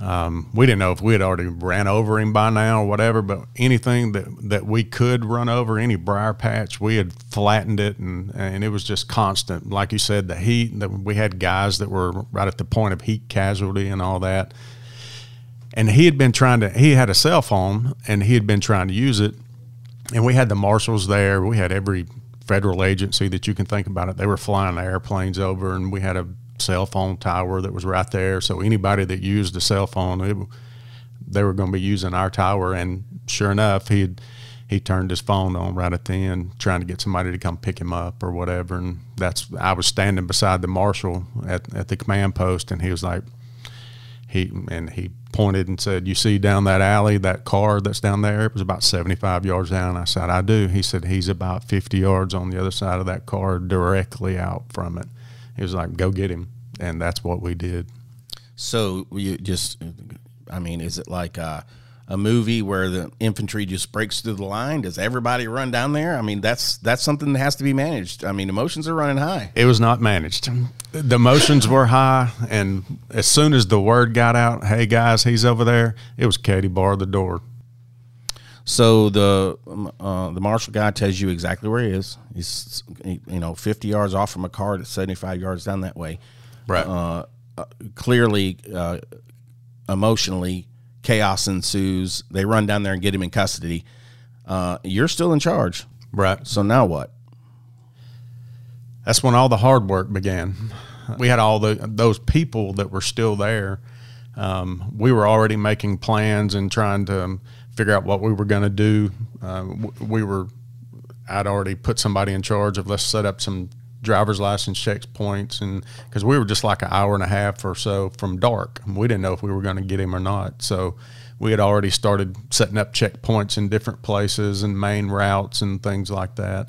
um, we didn't know if we had already ran over him by now or whatever, but anything that, that we could run over, any briar patch, we had flattened it, and, and it was just constant. Like you said, the heat. The, we had guys that were right at the point of heat casualty and all that. And he had been trying to. He had a cell phone, and he had been trying to use it. And we had the marshals there. We had every federal agency that you can think about it. They were flying airplanes over, and we had a cell phone tower that was right there. So anybody that used a cell phone, it, they were going to be using our tower. And sure enough, he he turned his phone on right at the end, trying to get somebody to come pick him up or whatever. And that's I was standing beside the marshal at at the command post, and he was like, he and he pointed and said, "You see down that alley, that car that's down there? It was about seventy-five yards down." I said, "I do." He said, "He's about fifty yards on the other side of that car, directly out from it." He was like, "Go get him," and that's what we did. So you just, I mean, is it like a, a movie where the infantry just breaks through the line? Does everybody run down there? I mean, that's that's something that has to be managed. I mean, emotions are running high. It was not managed. The emotions were high, and as soon as the word got out, "Hey guys, he's over there," it was Katie bar the door. So the um, uh, the marshal guy tells you exactly where he is. He's you know fifty yards off from a car that's seventy five yards down that way. Right. Uh, uh, clearly, uh, emotionally, chaos ensues. They run down there and get him in custody. Uh, you're still in charge. Right. So now what? that's when all the hard work began. We had all the those people that were still there. Um, we were already making plans and trying to um, figure out what we were going to do. Uh, we were, I'd already put somebody in charge of let's set up some driver's license checkpoints, and because we were just like an hour and a half or so from dark, we didn't know if we were going to get him or not. So we had already started setting up checkpoints in different places and main routes and things like that.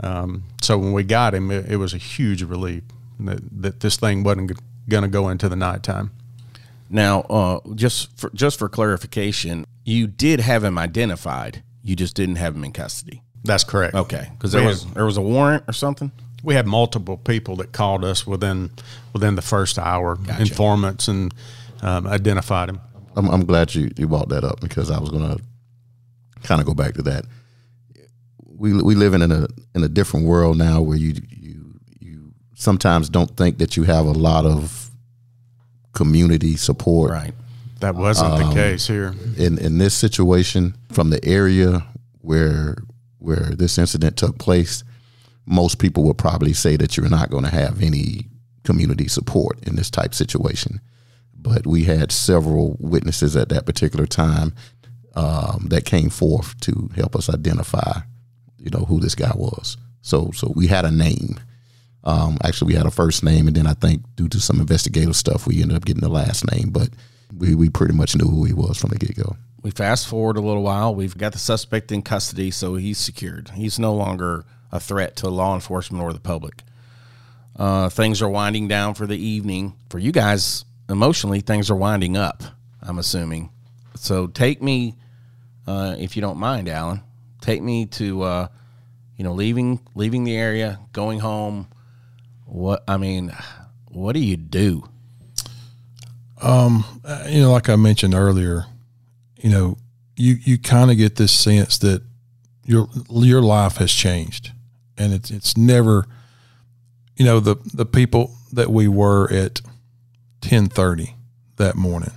Um, so when we got him, it, it was a huge relief that, that this thing wasn't going to go into the nighttime. Now, uh, just for just for clarification, you did have him identified. You just didn't have him in custody. That's correct. Okay, because there was had- there was a warrant or something. We had multiple people that called us within within the first hour, informants, and um, identified him. I'm, I'm glad you, you brought that up because I was going to kind of go back to that. We we live in a in a different world now where you you you sometimes don't think that you have a lot of community support. Right. That wasn't the case here. In in this situation, from the area where where this incident took place, most people would probably say that you're not going to have any community support in this type situation. But we had several witnesses at that particular time um, that came forth to help us identify, you know, who this guy was. So so we had a name. Um, actually, we had a first name, and then I think due to some investigative stuff, we ended up getting the last name. But we, we pretty much knew who he was from the get go. We fast forward a little while. We've got the suspect in custody, so he's secured. He's no longer a threat to law enforcement or the public. Uh, things are winding down for the evening. For you guys, emotionally, things are winding up. I'm assuming. So take me, uh, if you don't mind, Allen. Take me to, uh, you know, leaving leaving the area, going home. What I mean, what do you do? Uh, you know, like I mentioned earlier, you know, you you kind of get this sense that your your life has changed, and it's it's never, you know, the the people that we were at ten thirty that morning,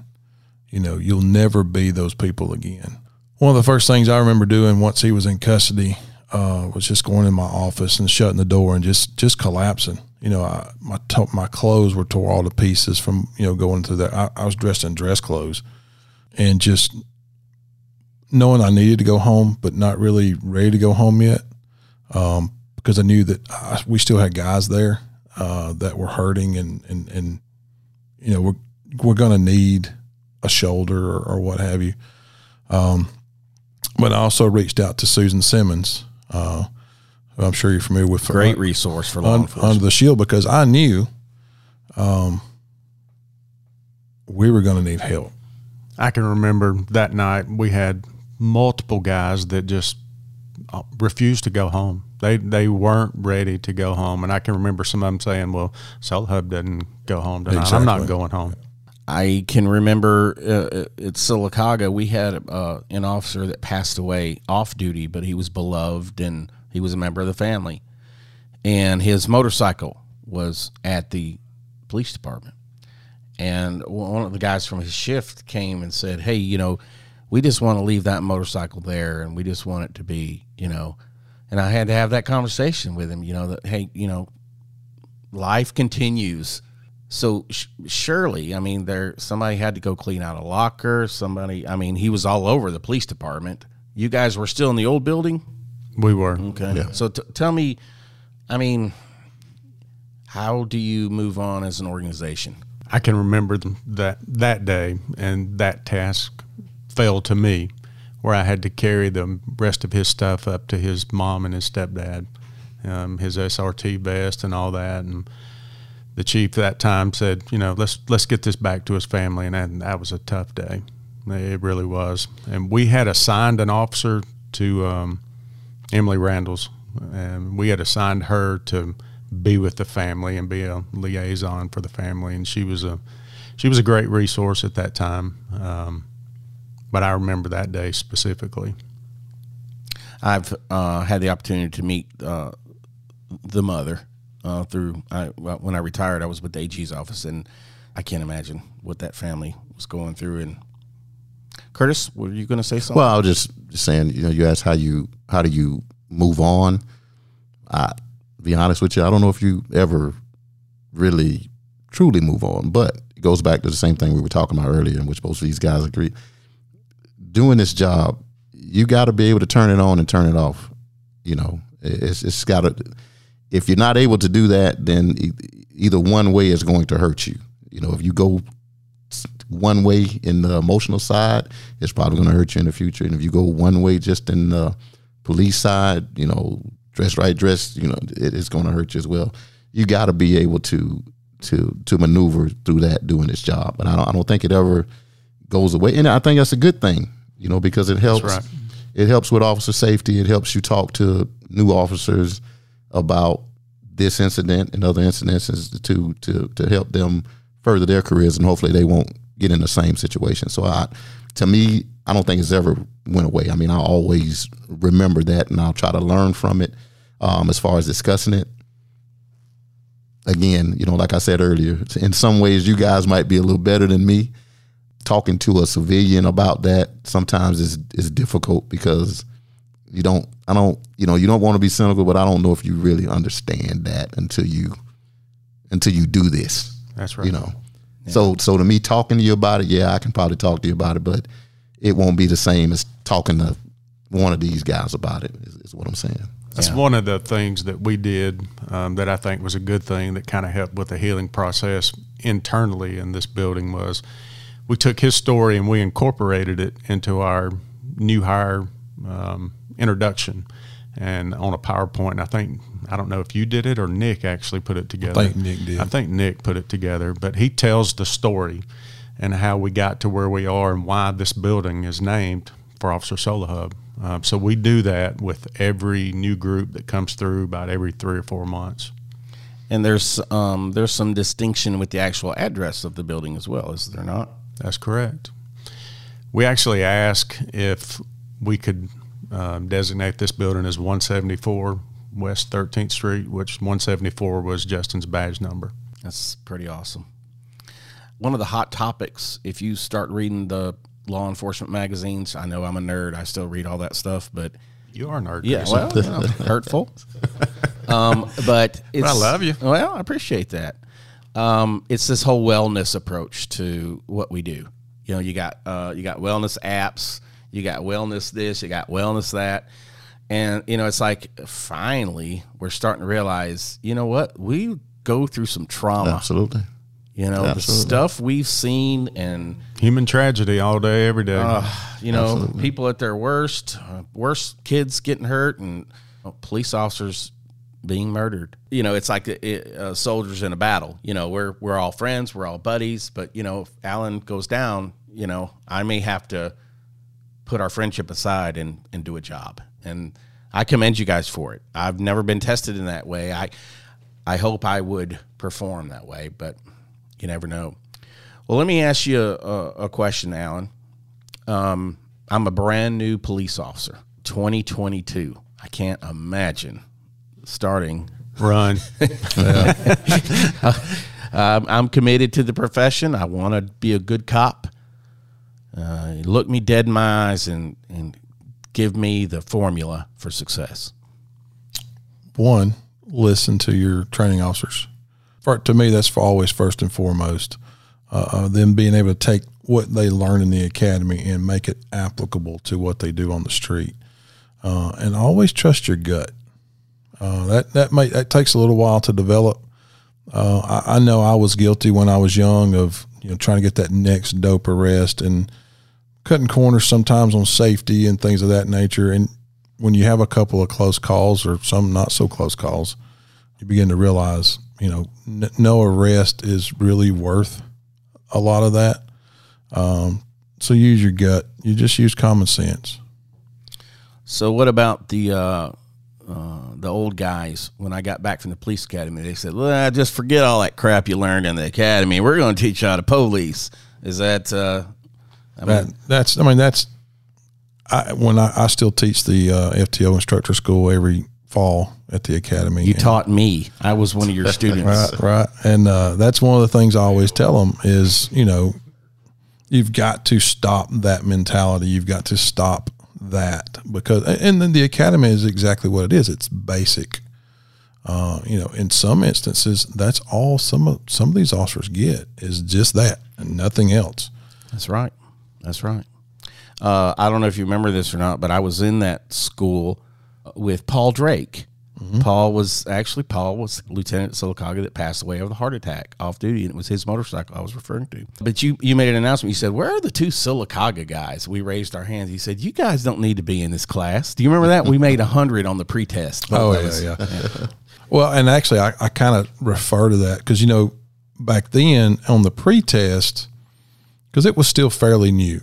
you know, you'll never be those people again. One of the first things I remember doing once he was in custody uh, was just going in my office and shutting the door and just just collapsing. You know, I, my to- my clothes were tore all to pieces from you know going through that. I, I was dressed in dress clothes, and just knowing I needed to go home, but not really ready to go home yet, um, because I knew that I, we still had guys there uh, that were hurting, and and and you know we're we're gonna need a shoulder or, or what have you. Um, but I also reached out to Susan Simmons. Uh, I'm sure you're familiar with. Great resource for law un- enforcement. under the shield because I knew um, we were going to need help. I can remember that night we had multiple guys that just uh, refused to go home. They they weren't ready to go home, and I can remember some of them saying, "Well, Sollohub doesn't go home tonight. I'm not going home." I can remember uh, at Sylacauga, we had uh, an officer that passed away off duty, but he was beloved and he was a member of the family. And his motorcycle was at the police department. And one of the guys from his shift came and said, Hey, you know, we just want to leave that motorcycle there and we just want it to be, you know. And I had to have that conversation with him, you know, that, hey, you know, life continues. So sh- surely, I mean, there somebody had to go clean out a locker. Somebody, I mean, he was all over the police department. You guys were still in the old building, We were. okay? So t- tell me, I mean, how do you move on as an organization? I can remember th- that that day and that task fell to me, where I had to carry the rest of his stuff up to his mom and his stepdad, um, his SRT vest and all that. And the chief that time said, you know, let's let's get this back to his family, and that, that was a tough day. It really was. And we had assigned an officer to um, Emily Randall's, and we had assigned her to be with the family and be a liaison for the family. And she was a she was a great resource at that time. Um, but I remember that day specifically. I've uh, had the opportunity to meet uh, the mother uh, through I, when I retired. I was with the AG's office, and I can't imagine what that family was going through. And Curtis, were you going to say something? Well, I was just, saying, you know, you asked how you how do you move on. I be honest with you, I don't know if you ever really truly move on, but it goes back to the same thing we were talking about earlier, in which both of these guys agree. Doing this job, you got to be able to turn it on and turn it off. You know, it's it's got to. If you're not able to do that, then either one way is going to hurt you. You know, if you go one way in the emotional side, it's probably going to hurt you in the future. And if you go one way just in the police side, you know, dress right, dress, you know, it, it's going to hurt you as well. You got to be able to to to maneuver through that doing this job. And I don't, I don't think it ever goes away. And I think that's a good thing, you know, because it helps. right. It helps with officer safety. It helps you talk to new officers about this incident and other incidences to to to help them further their careers and hopefully they won't get in the same situation. So I to me, I don't think it's ever went away. I mean, I always remember that and I'll try to learn from it um, as far as discussing it. Again, you know, like I said earlier, in some ways you guys might be a little better than me. Talking to a civilian about that sometimes is is difficult because you don't I don't you know you don't want to be cynical, but I don't know if you really understand that until you until you do this. That's right. You know. So so to me talking to you about it, yeah, I can probably talk to you about it, but it won't be the same as talking to one of these guys about it. Is, is what I'm saying. That's one of the things that we did um, that I think was a good thing that kind of helped with the healing process internally in this building was we took his story and we incorporated it into our new hire um, introduction and on a PowerPoint. I think I don't know if you did it or Nick actually put it together. I think Nick did. I think Nick put it together, but he tells the story and how we got to where we are and why this building is named for Officer Sollohub. Um, so we do that with every new group that comes through about every three or four months. And there's um, there's some distinction with the actual address of the building as well, is there not? That's correct. We actually ask if we could um, designate this building as 174 West 13th Street, which 174 was Justin's badge number. That's pretty awesome. One of the hot topics, if you start reading the law enforcement magazines, I know I'm a nerd. I still read all that stuff, but You are a nerd. yeah, well, you know, hurtful. Um, but it's, I love you. Well, I appreciate that. Um, it's this whole wellness approach to what we do. You know, you got uh, you got wellness apps, you got wellness this, you got wellness that, and you know, it's like finally we're starting to realize, you know what, we go through some trauma. Absolutely. You know, the stuff we've seen and Human tragedy all day, every day. Uh, you know, people at their worst, uh, worst kids getting hurt, and uh, police officers being murdered. You know, it's like uh, uh, soldiers in a battle. You know, we're we're all friends, we're all buddies, but you know, if Allen goes down, you know, I may have to put our friendship aside and and do a job. And I commend you guys for it. I've never been tested in that way. I I hope I would perform that way, but you never know. Well, let me ask you a, a, a question, Allen. Um, I'm a brand new police officer, 2022. I can't imagine starting. Run. Um, I'm committed to the profession. I want to be a good cop. Uh, look me dead in my eyes and, and give me the formula for success. one, listen to your training officers. For, to me, that's for always first and foremost. Uh, uh, them being able to take what they learn in the academy and make it applicable to what they do on the street. Uh, and always trust your gut. Uh, that that may that takes a little while to develop. Uh, I, I know I was guilty when I was young of you know trying to get that next dope arrest and cutting corners sometimes on safety and things of that nature. And when you have a couple of close calls or some not so close calls, you begin to realize, you know, n- no arrest is really worth a lot of that. Um, so use your gut. You just use common sense. So, what about the uh, uh, the old guys? When I got back from the police academy, they said, "Well, just forget all that crap you learned in the academy. We're going to teach you how to police." Is that? Uh, I mean, that's I mean that's I when I, I still teach the uh, FTO instructor school every fall at the academy. you And- taught me. I was one of your students. Right, right. And uh, that's one of the things I always tell them is, you know, you've got to stop that mentality. You've got to stop that because, and then the academy is exactly what it is. It's basic. Uh, you know, in some instances, that's all some of some of these officers get is just that and nothing else. That's right. That's right. Uh, I don't know if you remember this or not, but I was in that school with Paul Drake. Paul was actually Paul was Lieutenant Sylacauga that passed away of a heart attack off duty, and it was his motorcycle I was referring to. But you you made an announcement. You said, "Where are the two Sylacauga guys?" We raised our hands. You said, "You guys don't need to be in this class." Do you remember that? We made a hundred on the pretest. Oh, of yeah, yeah. Well, and actually, I, I kind of refer to that because, you know, back then on the pretest, because it was still fairly new,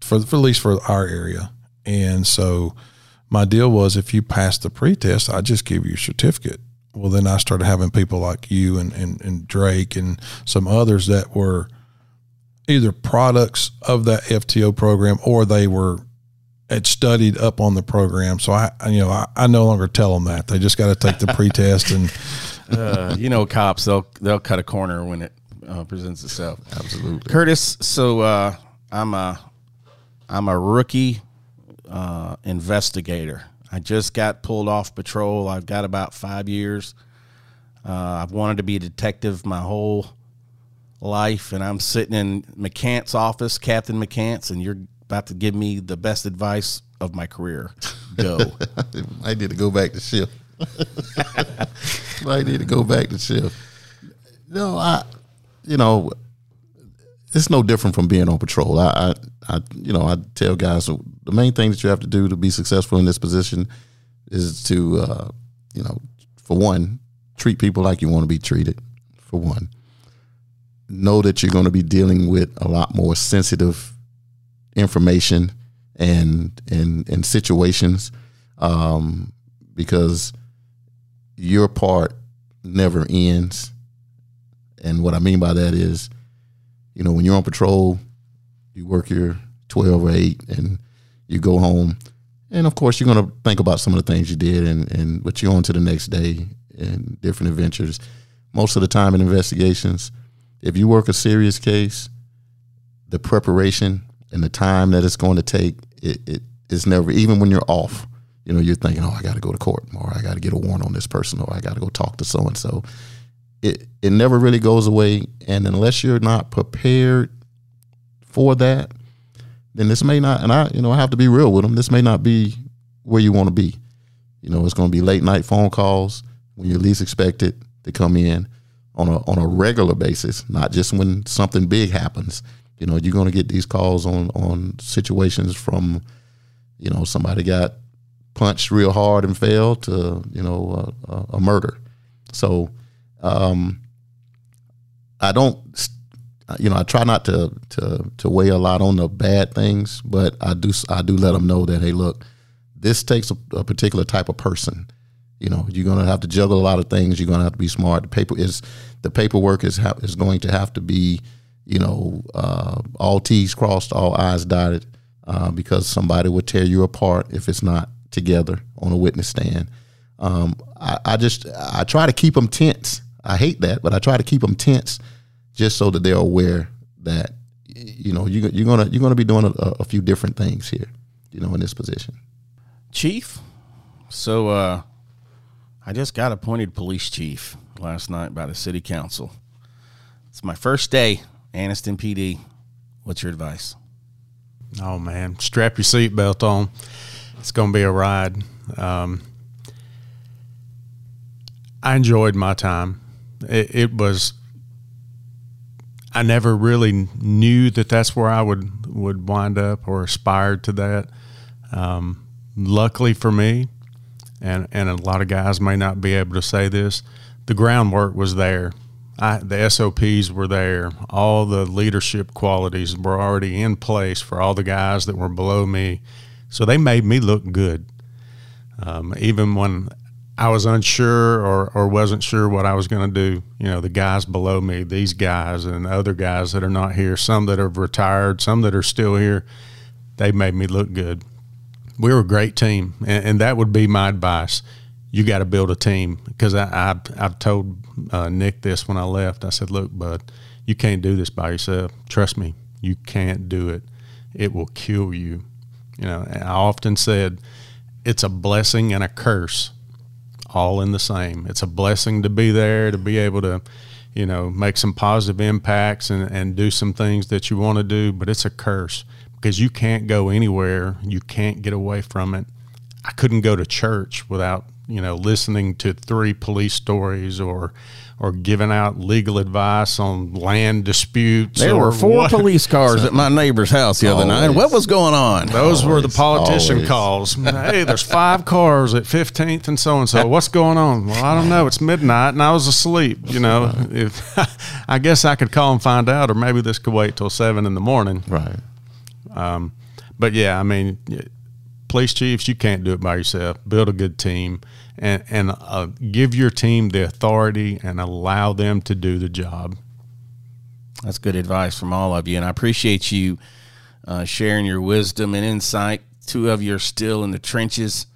for, for at least for our area. And so my deal was if you pass the pretest, I just give you a certificate. Well, then I started having people like you and, and, and Drake and some others that were either products of that FTO program or they were had studied up on the program. So I, you know, I, I no longer tell them that they just got to take the pretest and uh, you know, cops they'll they'll cut a corner when it uh, presents itself. Absolutely. Curtis, so uh, I'm a I'm a rookie uh, investigator. I just got pulled off patrol. I've got about five years. Uh, I've wanted to be a detective my whole life, and I'm sitting in McCants' office, Captain McCants', and you're about to give me the best advice of my career. Go. I need to go back to shift. I need to go back to shift. No, I, you know, it's no different from being on patrol. I, I, I, you know, I tell guys the main thing that you have to do to be successful in this position is to, uh, you know, for one, treat people like you want to be treated. For one, know that you're going to be dealing with a lot more sensitive information and and and situations um, because your part never ends. And what I mean by that is, you know, when you're on patrol, you work your 12 or 8 and you go home. And of course, you're going to think about some of the things you did, and, and but you're on to the next day and different adventures. Most of the time in investigations, if you work a serious case, the preparation and the time that it's going to take, it, it is never, even when you're off, you know, you're thinking, oh, I got to go to court, or I got to get a warrant on this person, or I got to go talk to so and so. It it never really goes away, and unless you're not prepared for that, then this may not. And I, you know, I have to be real with them. This may not be where you want to be. You know, it's going to be late night phone calls when you least expect it to come in on a on a regular basis, not just when something big happens. You know, you're going to get these calls on on situations from, you know, somebody got punched real hard and fell to you know a, a murder. So um, I don't, you know, I try not to to to weigh a lot on the bad things, but I do I do let them know that hey, look, this takes a, a particular type of person. You know, you're going to have to juggle a lot of things. You're going to have to be smart. The paper is the paperwork is ha- is going to have to be, you know, uh, all T's crossed, all I's dotted, uh, because somebody will tear you apart if it's not together on a witness stand. Um, I, I, just I try to keep them tense. I hate that, but I try to keep them tense just so that they're aware that you know you, you're gonna you're gonna be doing a, a, few different things here, you know, in this position. Chief, so uh, I just got appointed police chief last night by the city council. It's my first day, Anniston PD. What's your advice? Oh man, strap your seatbelt on it's going to be a ride. Um, I enjoyed my time. It, it, was. I never really knew that that's where I would would wind up or aspired to that. Um, luckily for me, and and a lot of guys may not be able to say this, the groundwork was there. I, the SOPs were there. All the leadership qualities were already in place for all the guys that were below me so they made me look good. Um, even when I was unsure or, or wasn't sure what I was going to do, you know, the guys below me, these guys and other guys that are not here, some that have retired, some that are still here, they made me look good. We were a great team, and, and that would be my advice. You got to build a team because I, I, I've told uh, Nick this when I left. I said, look, bud, you can't do this by yourself. Trust me, you can't do it. It will kill you. You know, I often said it's a blessing and a curse all in the same. It's a blessing to be there, to be able to, you know, make some positive impacts and, and do some things that you want to do, but it's a curse because you can't go anywhere. You can't get away from it. I couldn't go to church without, you know, listening to three police stories or or giving out legal advice on land disputes. There were four what. police cars at my neighbor's house the other night. What was going on? Those always, were the politician always. calls. hey, there's five cars at 15th and so and so. What's going on? Well, I don't know. It's midnight and I was asleep. You know, if I guess I could call and find out, or maybe this could wait till seven in the morning. Right. Um, but yeah, I mean, police chiefs, you can't do it by yourself. Build a good team and and uh, give your team the authority and allow them to do the job. That's good advice from all of you, and I appreciate you uh, sharing your wisdom and insight. Two of you are still in the trenches,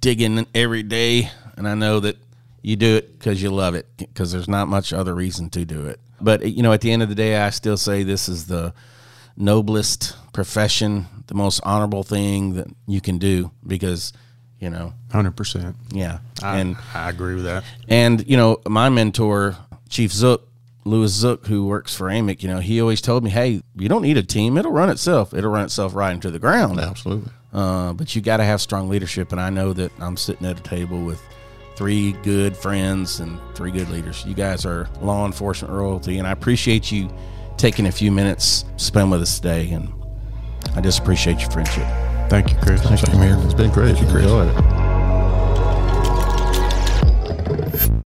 digging every day, and I know that you do it because you love it. Because there's not much other reason to do it. But you know, at the end of the day, I still say this is the noblest profession, the most honorable thing that you can do because you know. 100%. Yeah. I, and I agree with that. And, you know, my mentor, Chief Zook, Louis Zook, who works for AMIC, you know, he always told me, "Hey, you don't need a team; it'll run itself. It'll run itself right into the ground." Absolutely. Uh, but you got to have strong leadership, and I know that I'm sitting at a table with three good friends and three good leaders. You guys are law enforcement royalty, and I appreciate you taking a few minutes to spend with us today. And I just appreciate your friendship. Thank you, Chris. Thank Same here. It's been great. Enjoyed it.